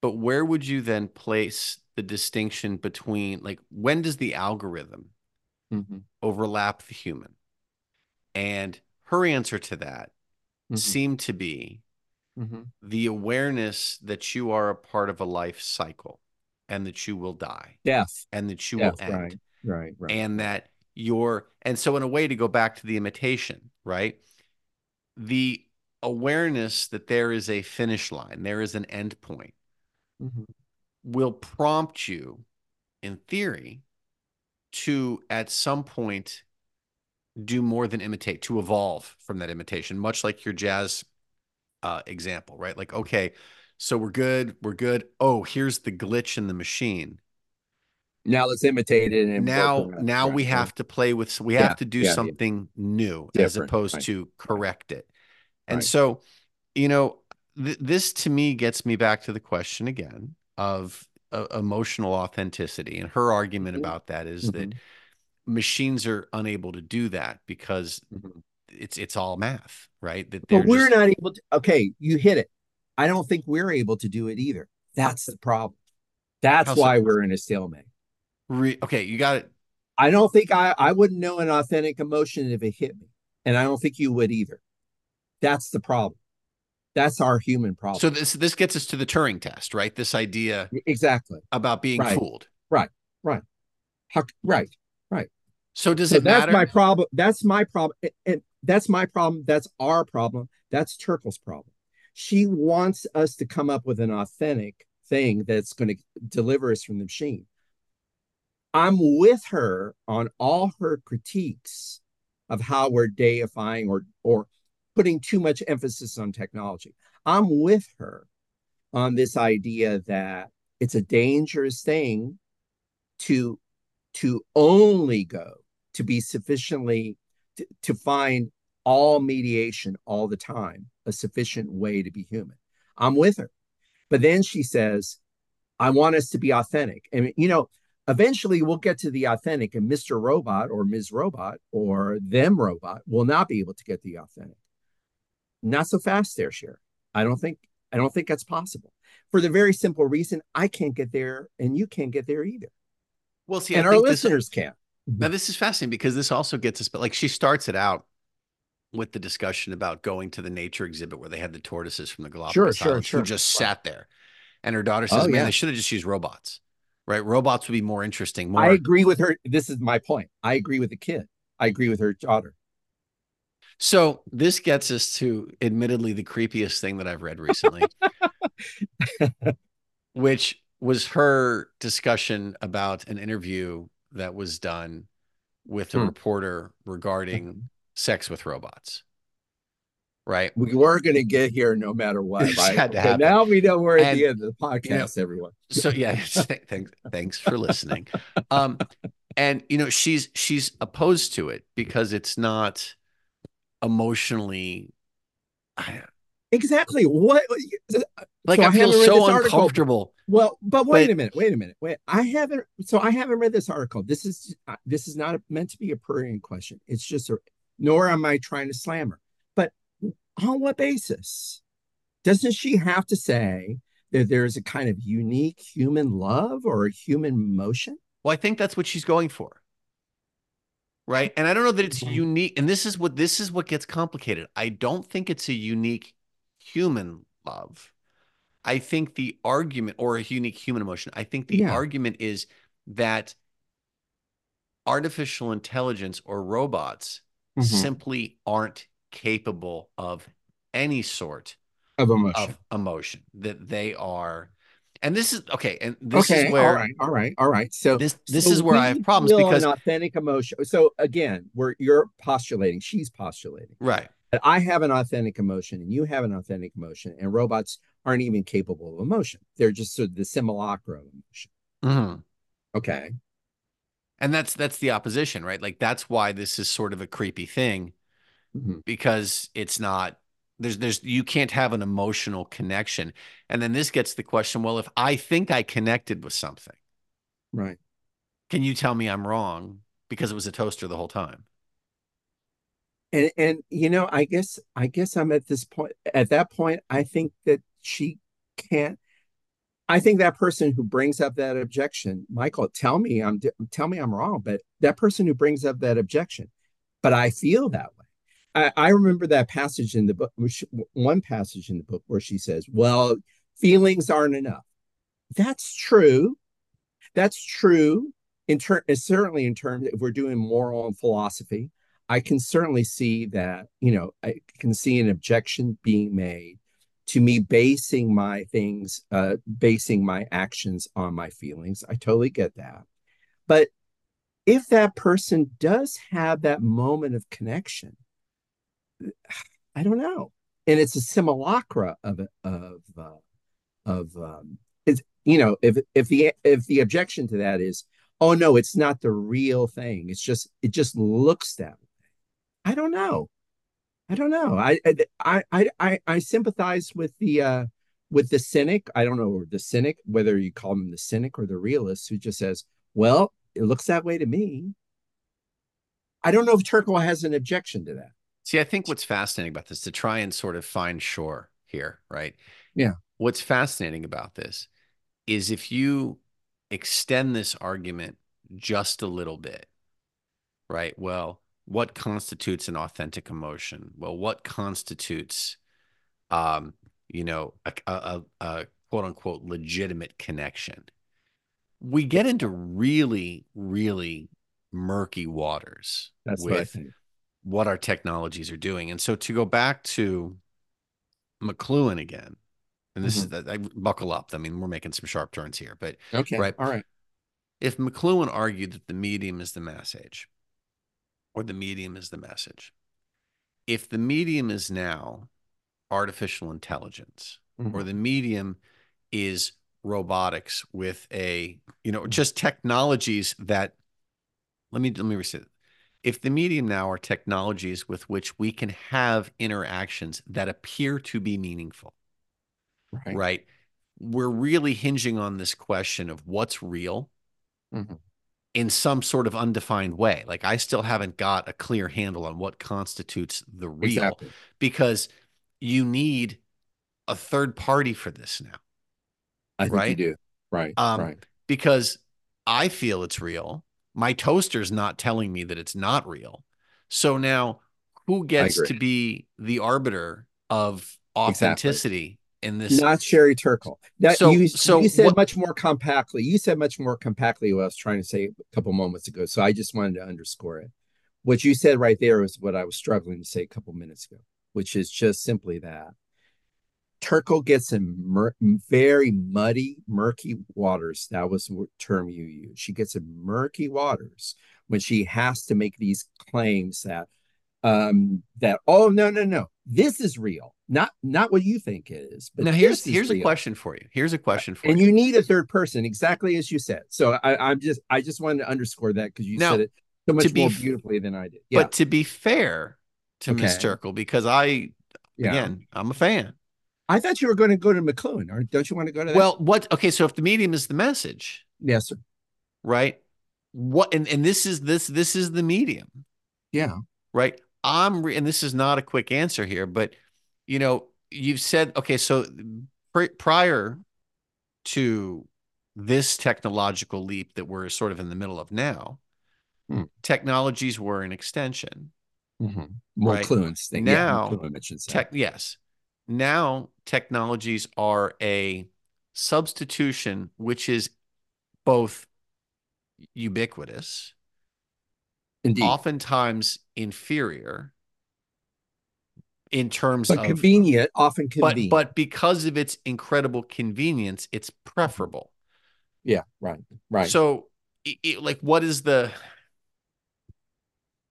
Speaker 2: But where would you then place the distinction between like when does the algorithm mm-hmm. overlap the human? And her answer to that mm-hmm. seemed to be mm-hmm. the awareness that you are a part of a life cycle and that you will die.
Speaker 3: Death.
Speaker 2: And that you Death, will end.
Speaker 3: Right, right, right.
Speaker 2: And that you're, and so in a way to go back to the imitation, right? The awareness that there is a finish line, there is an end point, mm-hmm. will prompt you, in theory, to at some point do more than imitate, to evolve from that imitation, much like your jazz uh, example, right? Like, okay, so we're good, we're good. Oh, here's the glitch in the machine.
Speaker 3: Now let's imitate it.
Speaker 2: And now, now we have to play with. We yeah, have to do yeah, something yeah. new Different, as opposed right. to correct it. And right. so, you know, th- this to me gets me back to the question again of uh, emotional authenticity. And her argument mm-hmm. about that is mm-hmm. that machines are unable to do that because mm-hmm. it's it's all math, right? That
Speaker 3: but we're just... not able to. Okay, you hit it. I don't think we're able to do it either. That's the problem. That's why we're in a stalemate.
Speaker 2: Re- okay, you got it.
Speaker 3: I don't think I I wouldn't know an authentic emotion if it hit me, and I don't think you would either. That's the problem. That's our human problem.
Speaker 2: So this this gets us to the Turing test, right? This idea
Speaker 3: exactly
Speaker 2: about being
Speaker 3: right.
Speaker 2: fooled.
Speaker 3: Right. Right. How, right. Right.
Speaker 2: So does so it
Speaker 3: that's
Speaker 2: matter?
Speaker 3: my problem. That's my problem. And that's my problem. That's our problem. That's Turkle's problem. She wants us to come up with an authentic thing that's going to deliver us from the machine. I'm with her on all her critiques of how we're deifying or or putting too much emphasis on technology. I'm with her on this idea that it's a dangerous thing to to only go to be sufficiently to, to find all mediation all the time a sufficient way to be human. I'm with her. But then she says, I want us to be authentic. And you know, eventually we'll get to the authentic, and Mr. Robot or Ms. Robot or them robot will not be able to get the authentic. Not so fast there, Cher. I don't think I don't think that's possible. For the very simple reason I can't get there and you can't get there either.
Speaker 2: Well, see,
Speaker 3: and I our listeners this, can't.
Speaker 2: Now this is fascinating because this also gets us, but like she starts it out with the discussion about going to the nature exhibit where they had the tortoises from the Galapagos sure, sure, Islands sure. who just right. sat there. And her daughter says, oh, Man, yeah. they should have just used robots. Right? Robots would be more interesting. More...
Speaker 3: I agree with her. This is my point. I agree with the kid. I agree with her daughter.
Speaker 2: So this gets us to admittedly the creepiest thing that I've read recently, which was her discussion about an interview that was done with a hmm. reporter regarding sex with robots. right?
Speaker 3: We were going to get here no matter what. Right? now we know we're at and, the end of the podcast, everyone.
Speaker 2: so yeah, thanks, thanks for listening. Um, and you know, she's she's opposed to it because it's not emotionally.
Speaker 3: I, exactly what
Speaker 2: like so I, I feel so uncomfortable.
Speaker 3: Well, but wait but, a minute, wait a minute, wait. I haven't. So I haven't read this article. This is uh, this is not meant to be a prurient question. It's just a. Nor am I trying to slam her. But on what basis? Doesn't she have to say that there's a kind of unique human love or a human emotion?
Speaker 2: Well, I think that's what she's going for. Right. And I don't know that it's mm-hmm. unique. And this is what this is what gets complicated. I don't think it's a unique human love. I think the argument or a unique human emotion, I think the yeah. argument is that artificial intelligence or robots mm-hmm. simply aren't capable of any sort
Speaker 3: of emotion.
Speaker 2: Of emotion that they are and this is okay and this
Speaker 3: okay,
Speaker 2: is where
Speaker 3: all right all right all right so
Speaker 2: this this so is where i have problems because
Speaker 3: authentic emotion so again we're you're postulating she's postulating
Speaker 2: right
Speaker 3: I have an authentic emotion and you have an authentic emotion, and robots aren't even capable of emotion. They're just sort of the simulacra of emotion.
Speaker 2: Mm-hmm.
Speaker 3: Okay.
Speaker 2: And that's that's the opposition, right? Like that's why this is sort of a creepy thing mm-hmm. because it's not there's there's you can't have an emotional connection. And then this gets the question, well, if I think I connected with something,
Speaker 3: right.
Speaker 2: Can you tell me I'm wrong because it was a toaster the whole time?
Speaker 3: and and you know i guess i guess i'm at this point at that point i think that she can't i think that person who brings up that objection michael tell me i'm tell me i'm wrong but that person who brings up that objection but i feel that way i, I remember that passage in the book one passage in the book where she says well feelings aren't enough that's true that's true in turn certainly in terms if we're doing moral and philosophy I can certainly see that, you know, I can see an objection being made to me basing my things, uh, basing my actions on my feelings. I totally get that. But if that person does have that moment of connection, I don't know. And it's a simulacra of of uh, of um, it's you know if if the if the objection to that is oh no it's not the real thing it's just it just looks that I don't know. I don't know. I I I I, sympathize with the uh with the cynic. I don't know the cynic, whether you call him the cynic or the realist, who just says, "Well, it looks that way to me." I don't know if Turkle has an objection to that.
Speaker 2: See, I think what's fascinating about this to try and sort of find shore here, right?
Speaker 3: Yeah.
Speaker 2: What's fascinating about this is if you extend this argument just a little bit, right? Well, what constitutes an authentic emotion? Well, what constitutes, um, you know, a, a, a quote unquote legitimate connection? We get into really, really murky waters
Speaker 3: That's
Speaker 2: with what, our technologies are doing. And so to go back to McLuhan again, and this mm-hmm. is I buckle up. I mean, we're making some sharp turns here, but
Speaker 3: okay, right, all right.
Speaker 2: If McLuhan argued that the medium is the massage, or the medium is the message. If the medium is now artificial intelligence mm-hmm. or the medium is robotics with a, you know, just technologies that let me let me restate. If the medium now are technologies with which we can have interactions that appear to be meaningful, right? right? We're really hinging on this question of what's real mm-hmm in some sort of undefined way. Like I still haven't got a clear handle on what constitutes the real exactly. because you need a third party for this now.
Speaker 3: I think right? you do. Right. Um, right.
Speaker 2: Because I feel it's real. My toaster's not telling me that it's not real. So now who gets to be the arbiter of authenticity in this
Speaker 3: not Sherry Turkle. That so, you, so you said what, much more compactly. You said much more compactly what I was trying to say a couple moments ago. So I just wanted to underscore it. What you said right there is what I was struggling to say a couple minutes ago, which is just simply that. Turkle gets in mur- very muddy, murky waters. That was the term you used. She gets in murky waters when she has to make these claims that um, that oh no no no this is real not not what you think it is
Speaker 2: but now here's here's real. a question for you here's a question for
Speaker 3: and
Speaker 2: you
Speaker 3: and you need a third person exactly as you said so I, i'm just i just wanted to underscore that because you now, said it so much more beautifully than i did
Speaker 2: yeah. but to be fair to okay. miss turkle because i yeah. again i'm a fan
Speaker 3: i thought you were going to go to mcluhan or don't you want to go to that?
Speaker 2: well what okay so if the medium is the message
Speaker 3: yes sir
Speaker 2: right what and, and this is this this is the medium
Speaker 3: yeah
Speaker 2: right I'm, re- and this is not a quick answer here, but you know, you've said, okay, so pr- prior to this technological leap that we're sort of in the middle of now, hmm. technologies were an extension.
Speaker 3: Mm-hmm. More right? thing.
Speaker 2: Now, yeah, tech, yes. Now technologies are a substitution, which is both ubiquitous Indeed. oftentimes inferior in terms
Speaker 3: but
Speaker 2: of
Speaker 3: convenient, often convenient.
Speaker 2: But, but because of its incredible convenience, it's preferable.
Speaker 3: Yeah, right, right.
Speaker 2: So, it, it, like, what is the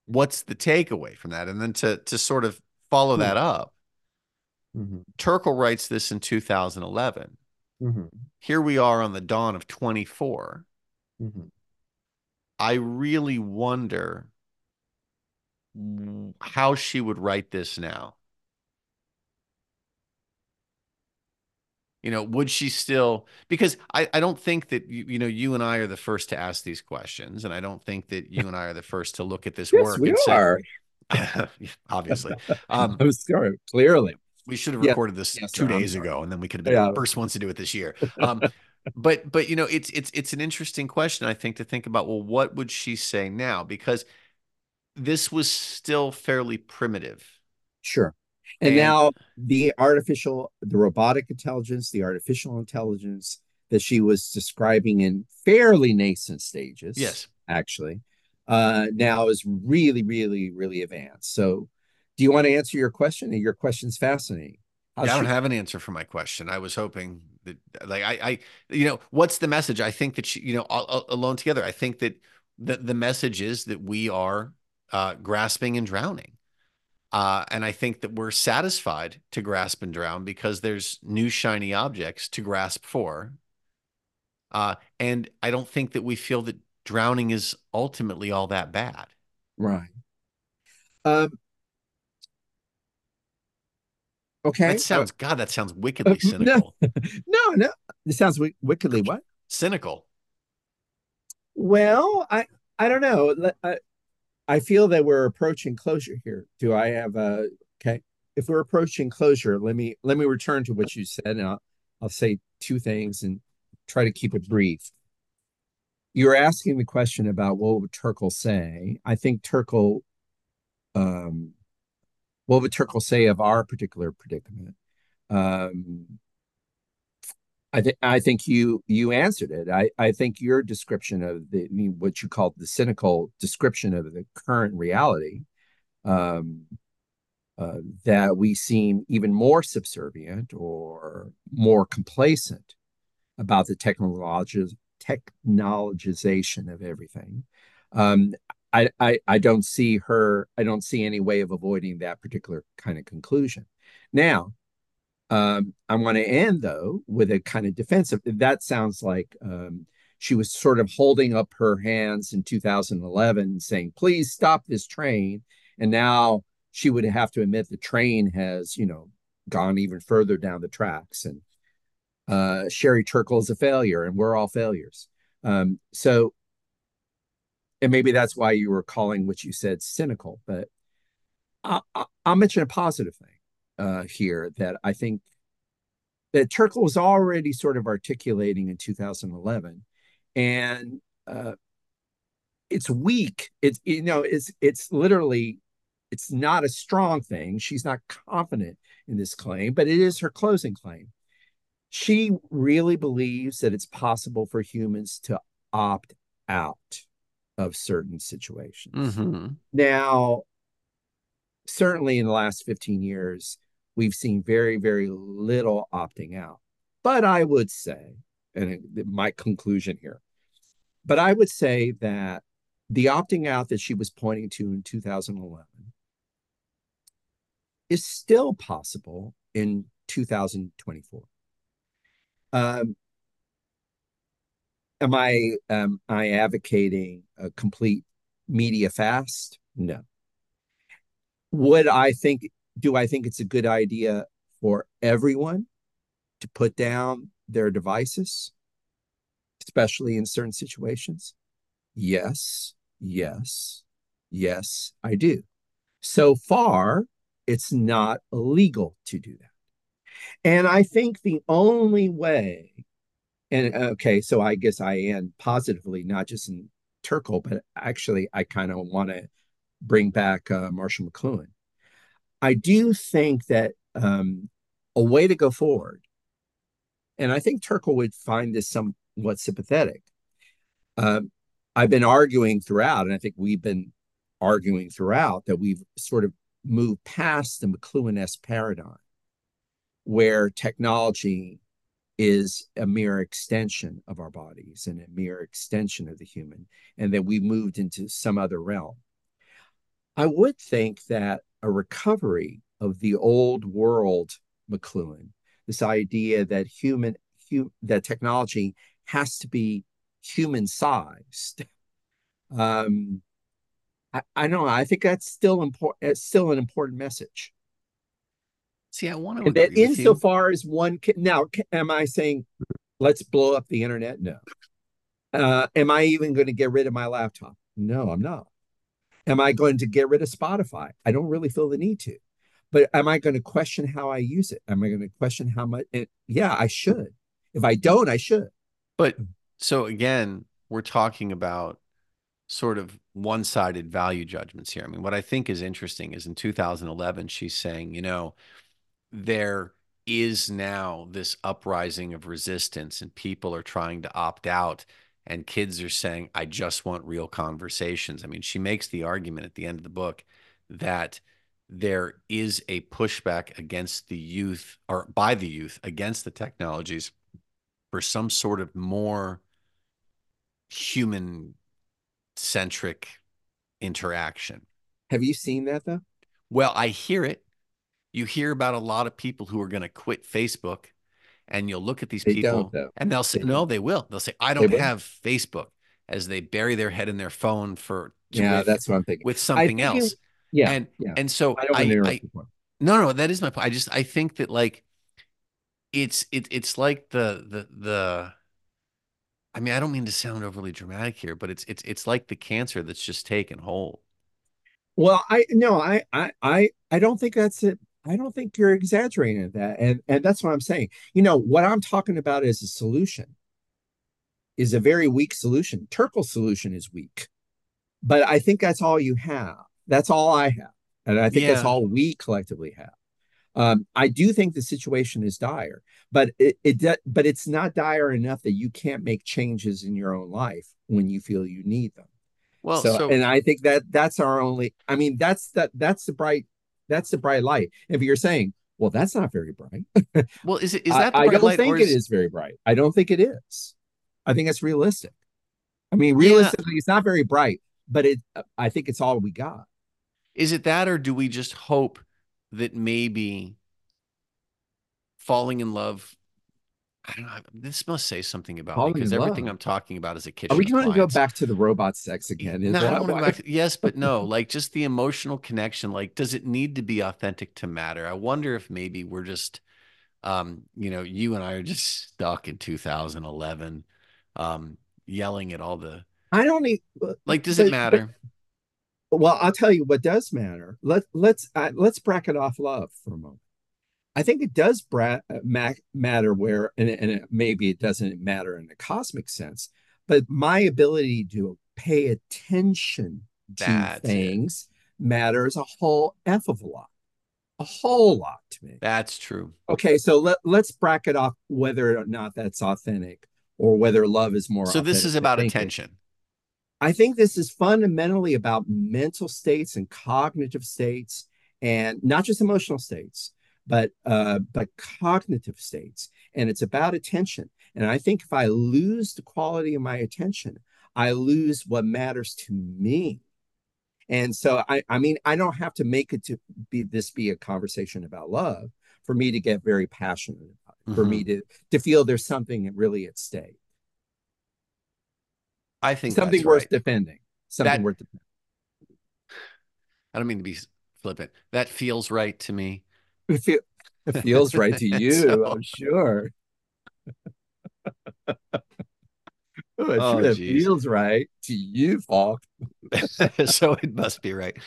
Speaker 2: what's the takeaway from that? And then to to sort of follow mm-hmm. that up, mm-hmm. Turkle writes this in 2011. Mm-hmm. Here we are on the dawn of 24. Mm-hmm. I really wonder how she would write this now. You know, would she still? Because I, I don't think that you, you know you and I are the first to ask these questions, and I don't think that you and I are the first to look at this
Speaker 3: yes,
Speaker 2: work.
Speaker 3: We are.
Speaker 2: Say, obviously, um,
Speaker 3: I'm sorry. Clearly,
Speaker 2: we should have recorded this yes, two sir, days ago, and then we could have been yeah. the first ones to do it this year. Um, but but you know it's it's it's an interesting question i think to think about well what would she say now? Because this was still fairly primitive.
Speaker 3: Sure. And, and now the artificial the robotic intelligence the artificial intelligence that she was describing in fairly nascent stages
Speaker 2: yes.
Speaker 3: actually uh now is really really really advanced. So do you want to answer your question your question's fascinating
Speaker 2: yeah, I don't have an answer for my question. I was hoping that, like, I, I, you know, what's the message? I think that she, you know, all alone together. I think that the the message is that we are uh, grasping and drowning, uh, and I think that we're satisfied to grasp and drown because there's new shiny objects to grasp for, uh, and I don't think that we feel that drowning is ultimately all that bad.
Speaker 3: Right. Um, Okay.
Speaker 2: That sounds God. That sounds wickedly cynical.
Speaker 3: No, no, no. It sounds wickedly what?
Speaker 2: Cynical.
Speaker 3: Well, I I don't know. I, I feel that we're approaching closure here. Do I have a okay? If we're approaching closure, let me let me return to what you said, and I'll I'll say two things and try to keep it brief. You were asking the question about what would Turkle say. I think Turkle um, what would Turkle say of our particular predicament? Um, I think I think you you answered it. I I think your description of the what you called the cynical description of the current reality, um, uh, that we seem even more subservient or more complacent about the technology technologization of everything. Um, I, I I don't see her. I don't see any way of avoiding that particular kind of conclusion. Now, um, I want to end though with a kind of defensive. That sounds like um, she was sort of holding up her hands in 2011, saying, "Please stop this train." And now she would have to admit the train has, you know, gone even further down the tracks, and uh, Sherry Turkle is a failure, and we're all failures. Um, so and maybe that's why you were calling what you said cynical. But I, will mention a positive thing uh, here that I think that Turkle was already sort of articulating in 2011, and uh, it's weak. It's you know it's it's literally it's not a strong thing. She's not confident in this claim, but it is her closing claim. She really believes that it's possible for humans to opt out of certain situations. Mm-hmm. Now, certainly in the last 15 years, we've seen very, very little opting out. But I would say, and it, my conclusion here, but I would say that the opting out that she was pointing to in 2011 is still possible in 2024. Um, am I am I advocating a complete media fast? No. Would I think do I think it's a good idea for everyone to put down their devices, especially in certain situations? Yes, yes, yes, I do. So far, it's not illegal to do that. And I think the only way, and okay, so I guess I am positively, not just in Turkle, but actually, I kind of want to bring back uh, Marshall McLuhan. I do think that um, a way to go forward, and I think Turkle would find this somewhat sympathetic. Um, I've been arguing throughout, and I think we've been arguing throughout that we've sort of moved past the McLuhan-esque paradigm where technology is a mere extension of our bodies and a mere extension of the human, and that we moved into some other realm. I would think that a recovery of the old world McLuhan, this idea that human hu- that technology has to be human sized. Um, I, I don't know. I think that's still important. It's still an important message.
Speaker 2: See, I want to.
Speaker 3: that insofar as one can, now, am I saying let's blow up the internet? No. Uh, am I even going to get rid of my laptop? No, I'm not. Am I going to get rid of Spotify? I don't really feel the need to. But am I going to question how I use it? Am I going to question how much? It, yeah, I should. If I don't, I should.
Speaker 2: But so again, we're talking about sort of one sided value judgments here. I mean, what I think is interesting is in 2011, she's saying, you know, there is now this uprising of resistance and people are trying to opt out and kids are saying i just want real conversations. I mean she makes the argument at the end of the book that there is a pushback against the youth or by the youth against the technologies for some sort of more human centric interaction.
Speaker 3: Have you seen that though?
Speaker 2: Well i hear it you hear about a lot of people who are going to quit Facebook and you'll look at these
Speaker 3: they
Speaker 2: people and they'll say, they no, they will. They'll say, I don't have Facebook as they bury their head in their phone for,
Speaker 3: yeah, with, that's what I'm thinking
Speaker 2: with something else. Yeah. And, yeah. and so I, I, I no, no, that is my point. I just, I think that like, it's, it, it's like the, the, the, I mean, I don't mean to sound overly dramatic here, but it's, it's, it's like the cancer that's just taken hold.
Speaker 3: Well, I no, I I I I don't think that's it. I don't think you're exaggerating that. And and that's what I'm saying. You know, what I'm talking about is a solution is a very weak solution. Turkle's solution is weak. But I think that's all you have. That's all I have. And I think yeah. that's all we collectively have. Um, I do think the situation is dire, but it, it but it's not dire enough that you can't make changes in your own life when you feel you need them. Well, so, so and I think that that's our only. I mean, that's that that's the bright that's the bright light. If you're saying, well, that's not very bright.
Speaker 2: well, is it is that
Speaker 3: I, I don't think is... it is very bright. I don't think it is. I think it's realistic. I mean, realistically, yeah. it's not very bright, but it. I think it's all we got.
Speaker 2: Is it that, or do we just hope that maybe falling in love I don't know. This must say something about Falling me because everything I'm talking about is a kitchen.
Speaker 3: Are we going
Speaker 2: to
Speaker 3: go back to the robot sex again?
Speaker 2: Is no, I don't want to go back to, yes, but no. Like just the emotional connection. Like, does it need to be authentic to matter? I wonder if maybe we're just, um, you know, you and I are just stuck in 2011, um, yelling at all the.
Speaker 3: I don't need.
Speaker 2: Like, does but, it matter?
Speaker 3: But, well, I'll tell you what does matter. Let let's uh, let's bracket off love for a moment. I think it does bra- uh, matter where, and, and it, maybe it doesn't matter in a cosmic sense, but my ability to pay attention to things it. matters a whole f of a lot, a whole lot to me.
Speaker 2: That's true.
Speaker 3: Okay, so let let's bracket off whether or not that's authentic or whether love is more.
Speaker 2: So this is about attention.
Speaker 3: I think this is fundamentally about mental states and cognitive states, and not just emotional states but uh, but cognitive states, and it's about attention. And I think if I lose the quality of my attention, I lose what matters to me. And so I, I mean, I don't have to make it to be this be a conversation about love for me to get very passionate about it, mm-hmm. for me mm-hmm. to to feel there's something really at stake.
Speaker 2: I think
Speaker 3: something worth right. defending. Something that, worth defending.
Speaker 2: I don't mean to be flippant. That feels right to me.
Speaker 3: It, it feels right to you, so, I'm sure. oh, oh it feels right to you, Falk.
Speaker 2: so it must be right.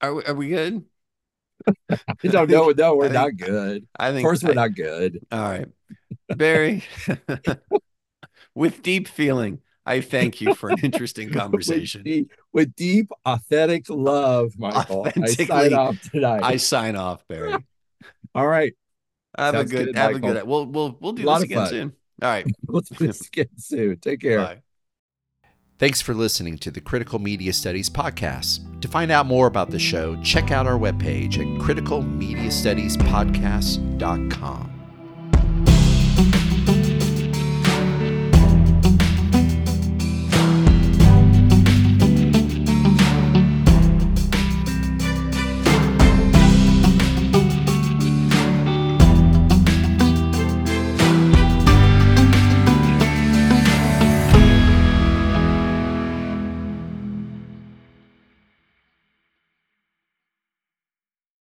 Speaker 2: Are we, are we good?
Speaker 3: no, no, no, we're think, not good. I think, of course, we're not good.
Speaker 2: All right, Barry. with deep feeling, I thank you for an interesting conversation.
Speaker 3: with, deep, with, deep, authentic love, Michael. I sign off tonight.
Speaker 2: I sign off, Barry.
Speaker 3: All right.
Speaker 2: Have Sounds a good, good have Michael. a good. We'll we'll we'll do this again soon. All right.
Speaker 3: we'll do this again soon. Take care. Bye.
Speaker 1: Thanks for listening to the Critical Media Studies podcast. To find out more about the show, check out our webpage at criticalmediastudiespodcast.com.